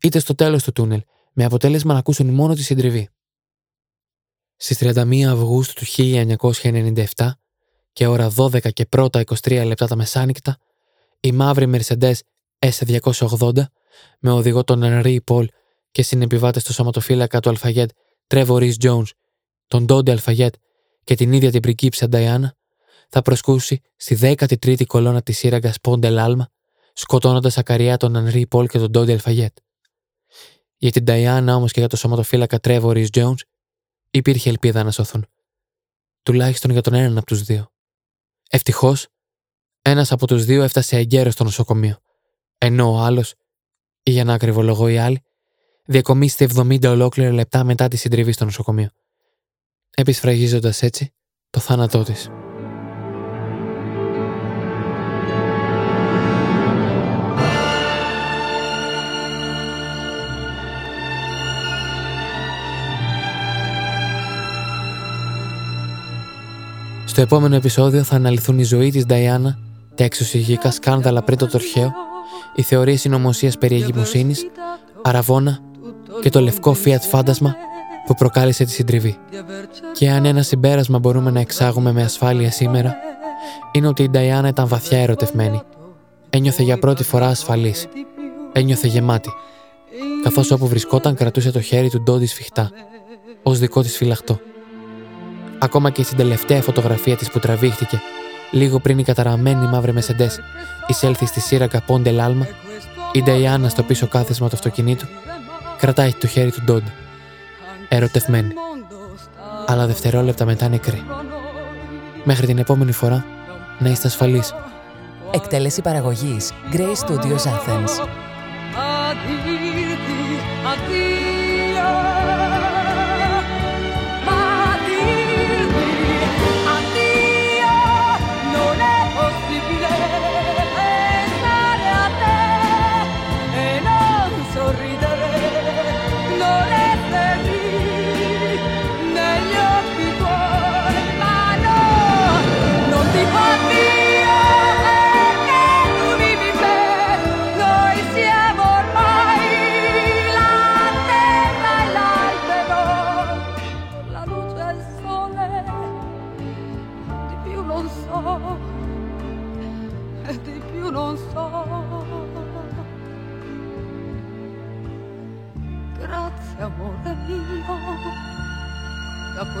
είτε στο τέλος του τούνελ, με αποτέλεσμα να ακούσουν μόνο τη συντριβή. Στις 31 Αυγούστου του 1997, και ώρα 12 και πρώτα 23 λεπτά τα μεσάνυχτα, η μαύρη Mercedes S280 με οδηγό τον Henry Paul και συνεπιβάτες στο σωματοφύλακα του Αλφαγέτ Trevor Rhys Jones, τον Ντόντι Αλφαγέτ και την ίδια την πριγκίψα Νταϊάννα θα προσκούσει στη 13η κολόνα της σύραγγας Πόντε Λάλμα, σκοτώνοντας ακαριά τον Ανρί Πολ και τον Ντόντι Αλφαγέτ. Για την Νταϊάννα όμως και για το σωματοφύλακα Τρέβο Ρι Jones υπήρχε ελπίδα να σωθούν. Τουλάχιστον για τον έναν από τους δύο. Ευτυχώς, ένας από τους δύο έφτασε εγκαίρω στο νοσοκομείο, ενώ ο άλλος, ή για να ακριβολογώ οι άλλοι, διακομίστη 70 ολόκληρα λεπτά μετά τη συντριβή στο νοσοκομείο, επισφραγίζοντας έτσι το θάνατό της. Στο επόμενο επεισόδιο θα αναλυθούν η ζωή της Νταϊάννα, τα εξωσυγικά σκάνδαλα πριν το τορχαίο, οι θεωρίες συνωμοσίας περί εγκυμοσύνης, αραβόνα και το λευκό Fiat φάντασμα που προκάλεσε τη συντριβή. Και αν ένα συμπέρασμα μπορούμε να εξάγουμε με ασφάλεια σήμερα, είναι ότι η Νταϊάννα ήταν βαθιά ερωτευμένη. Ένιωθε για πρώτη φορά ασφαλής. Ένιωθε γεμάτη. Καθώς όπου βρισκόταν κρατούσε το χέρι του Ντόντι σφιχτά, ως δικό της φυλαχτό. Ακόμα και στην τελευταία φωτογραφία της που τραβήχτηκε, λίγο πριν η καταραμένη μαύρη Μεσεντέ εισέλθει στη σύραγγα Πόντε Λάλμα, η Νταϊάννα στο πίσω κάθεσμα του αυτοκινήτου κρατάει το χέρι του Ντόντι. Ερωτευμένη. Αλλά δευτερόλεπτα μετά νεκρή. Μέχρι την επόμενη φορά να είστε ασφαλείς. Εκτέλεση παραγωγής Grey Studios Athens.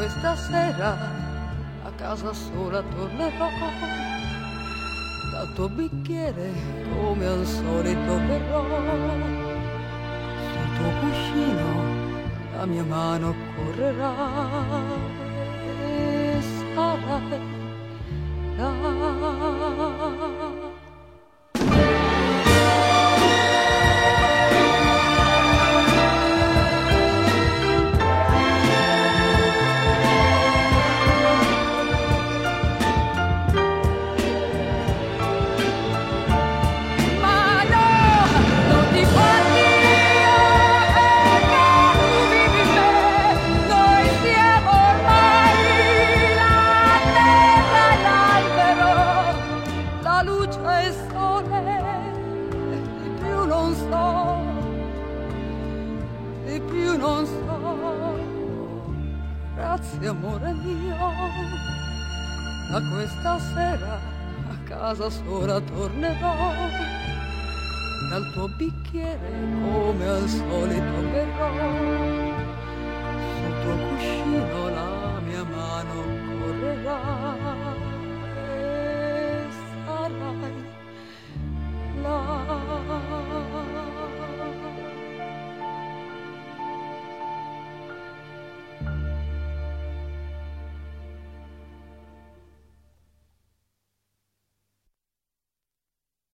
Sera a casa sola tornerò. Dal tuo bicchiere come al solito berrò sul tuo cuscino la mia mano correrà. E sarai là casa sola tornerò. Dal tuo bicchiere come al solito berrò sul tuo cuscino la mia mano correrà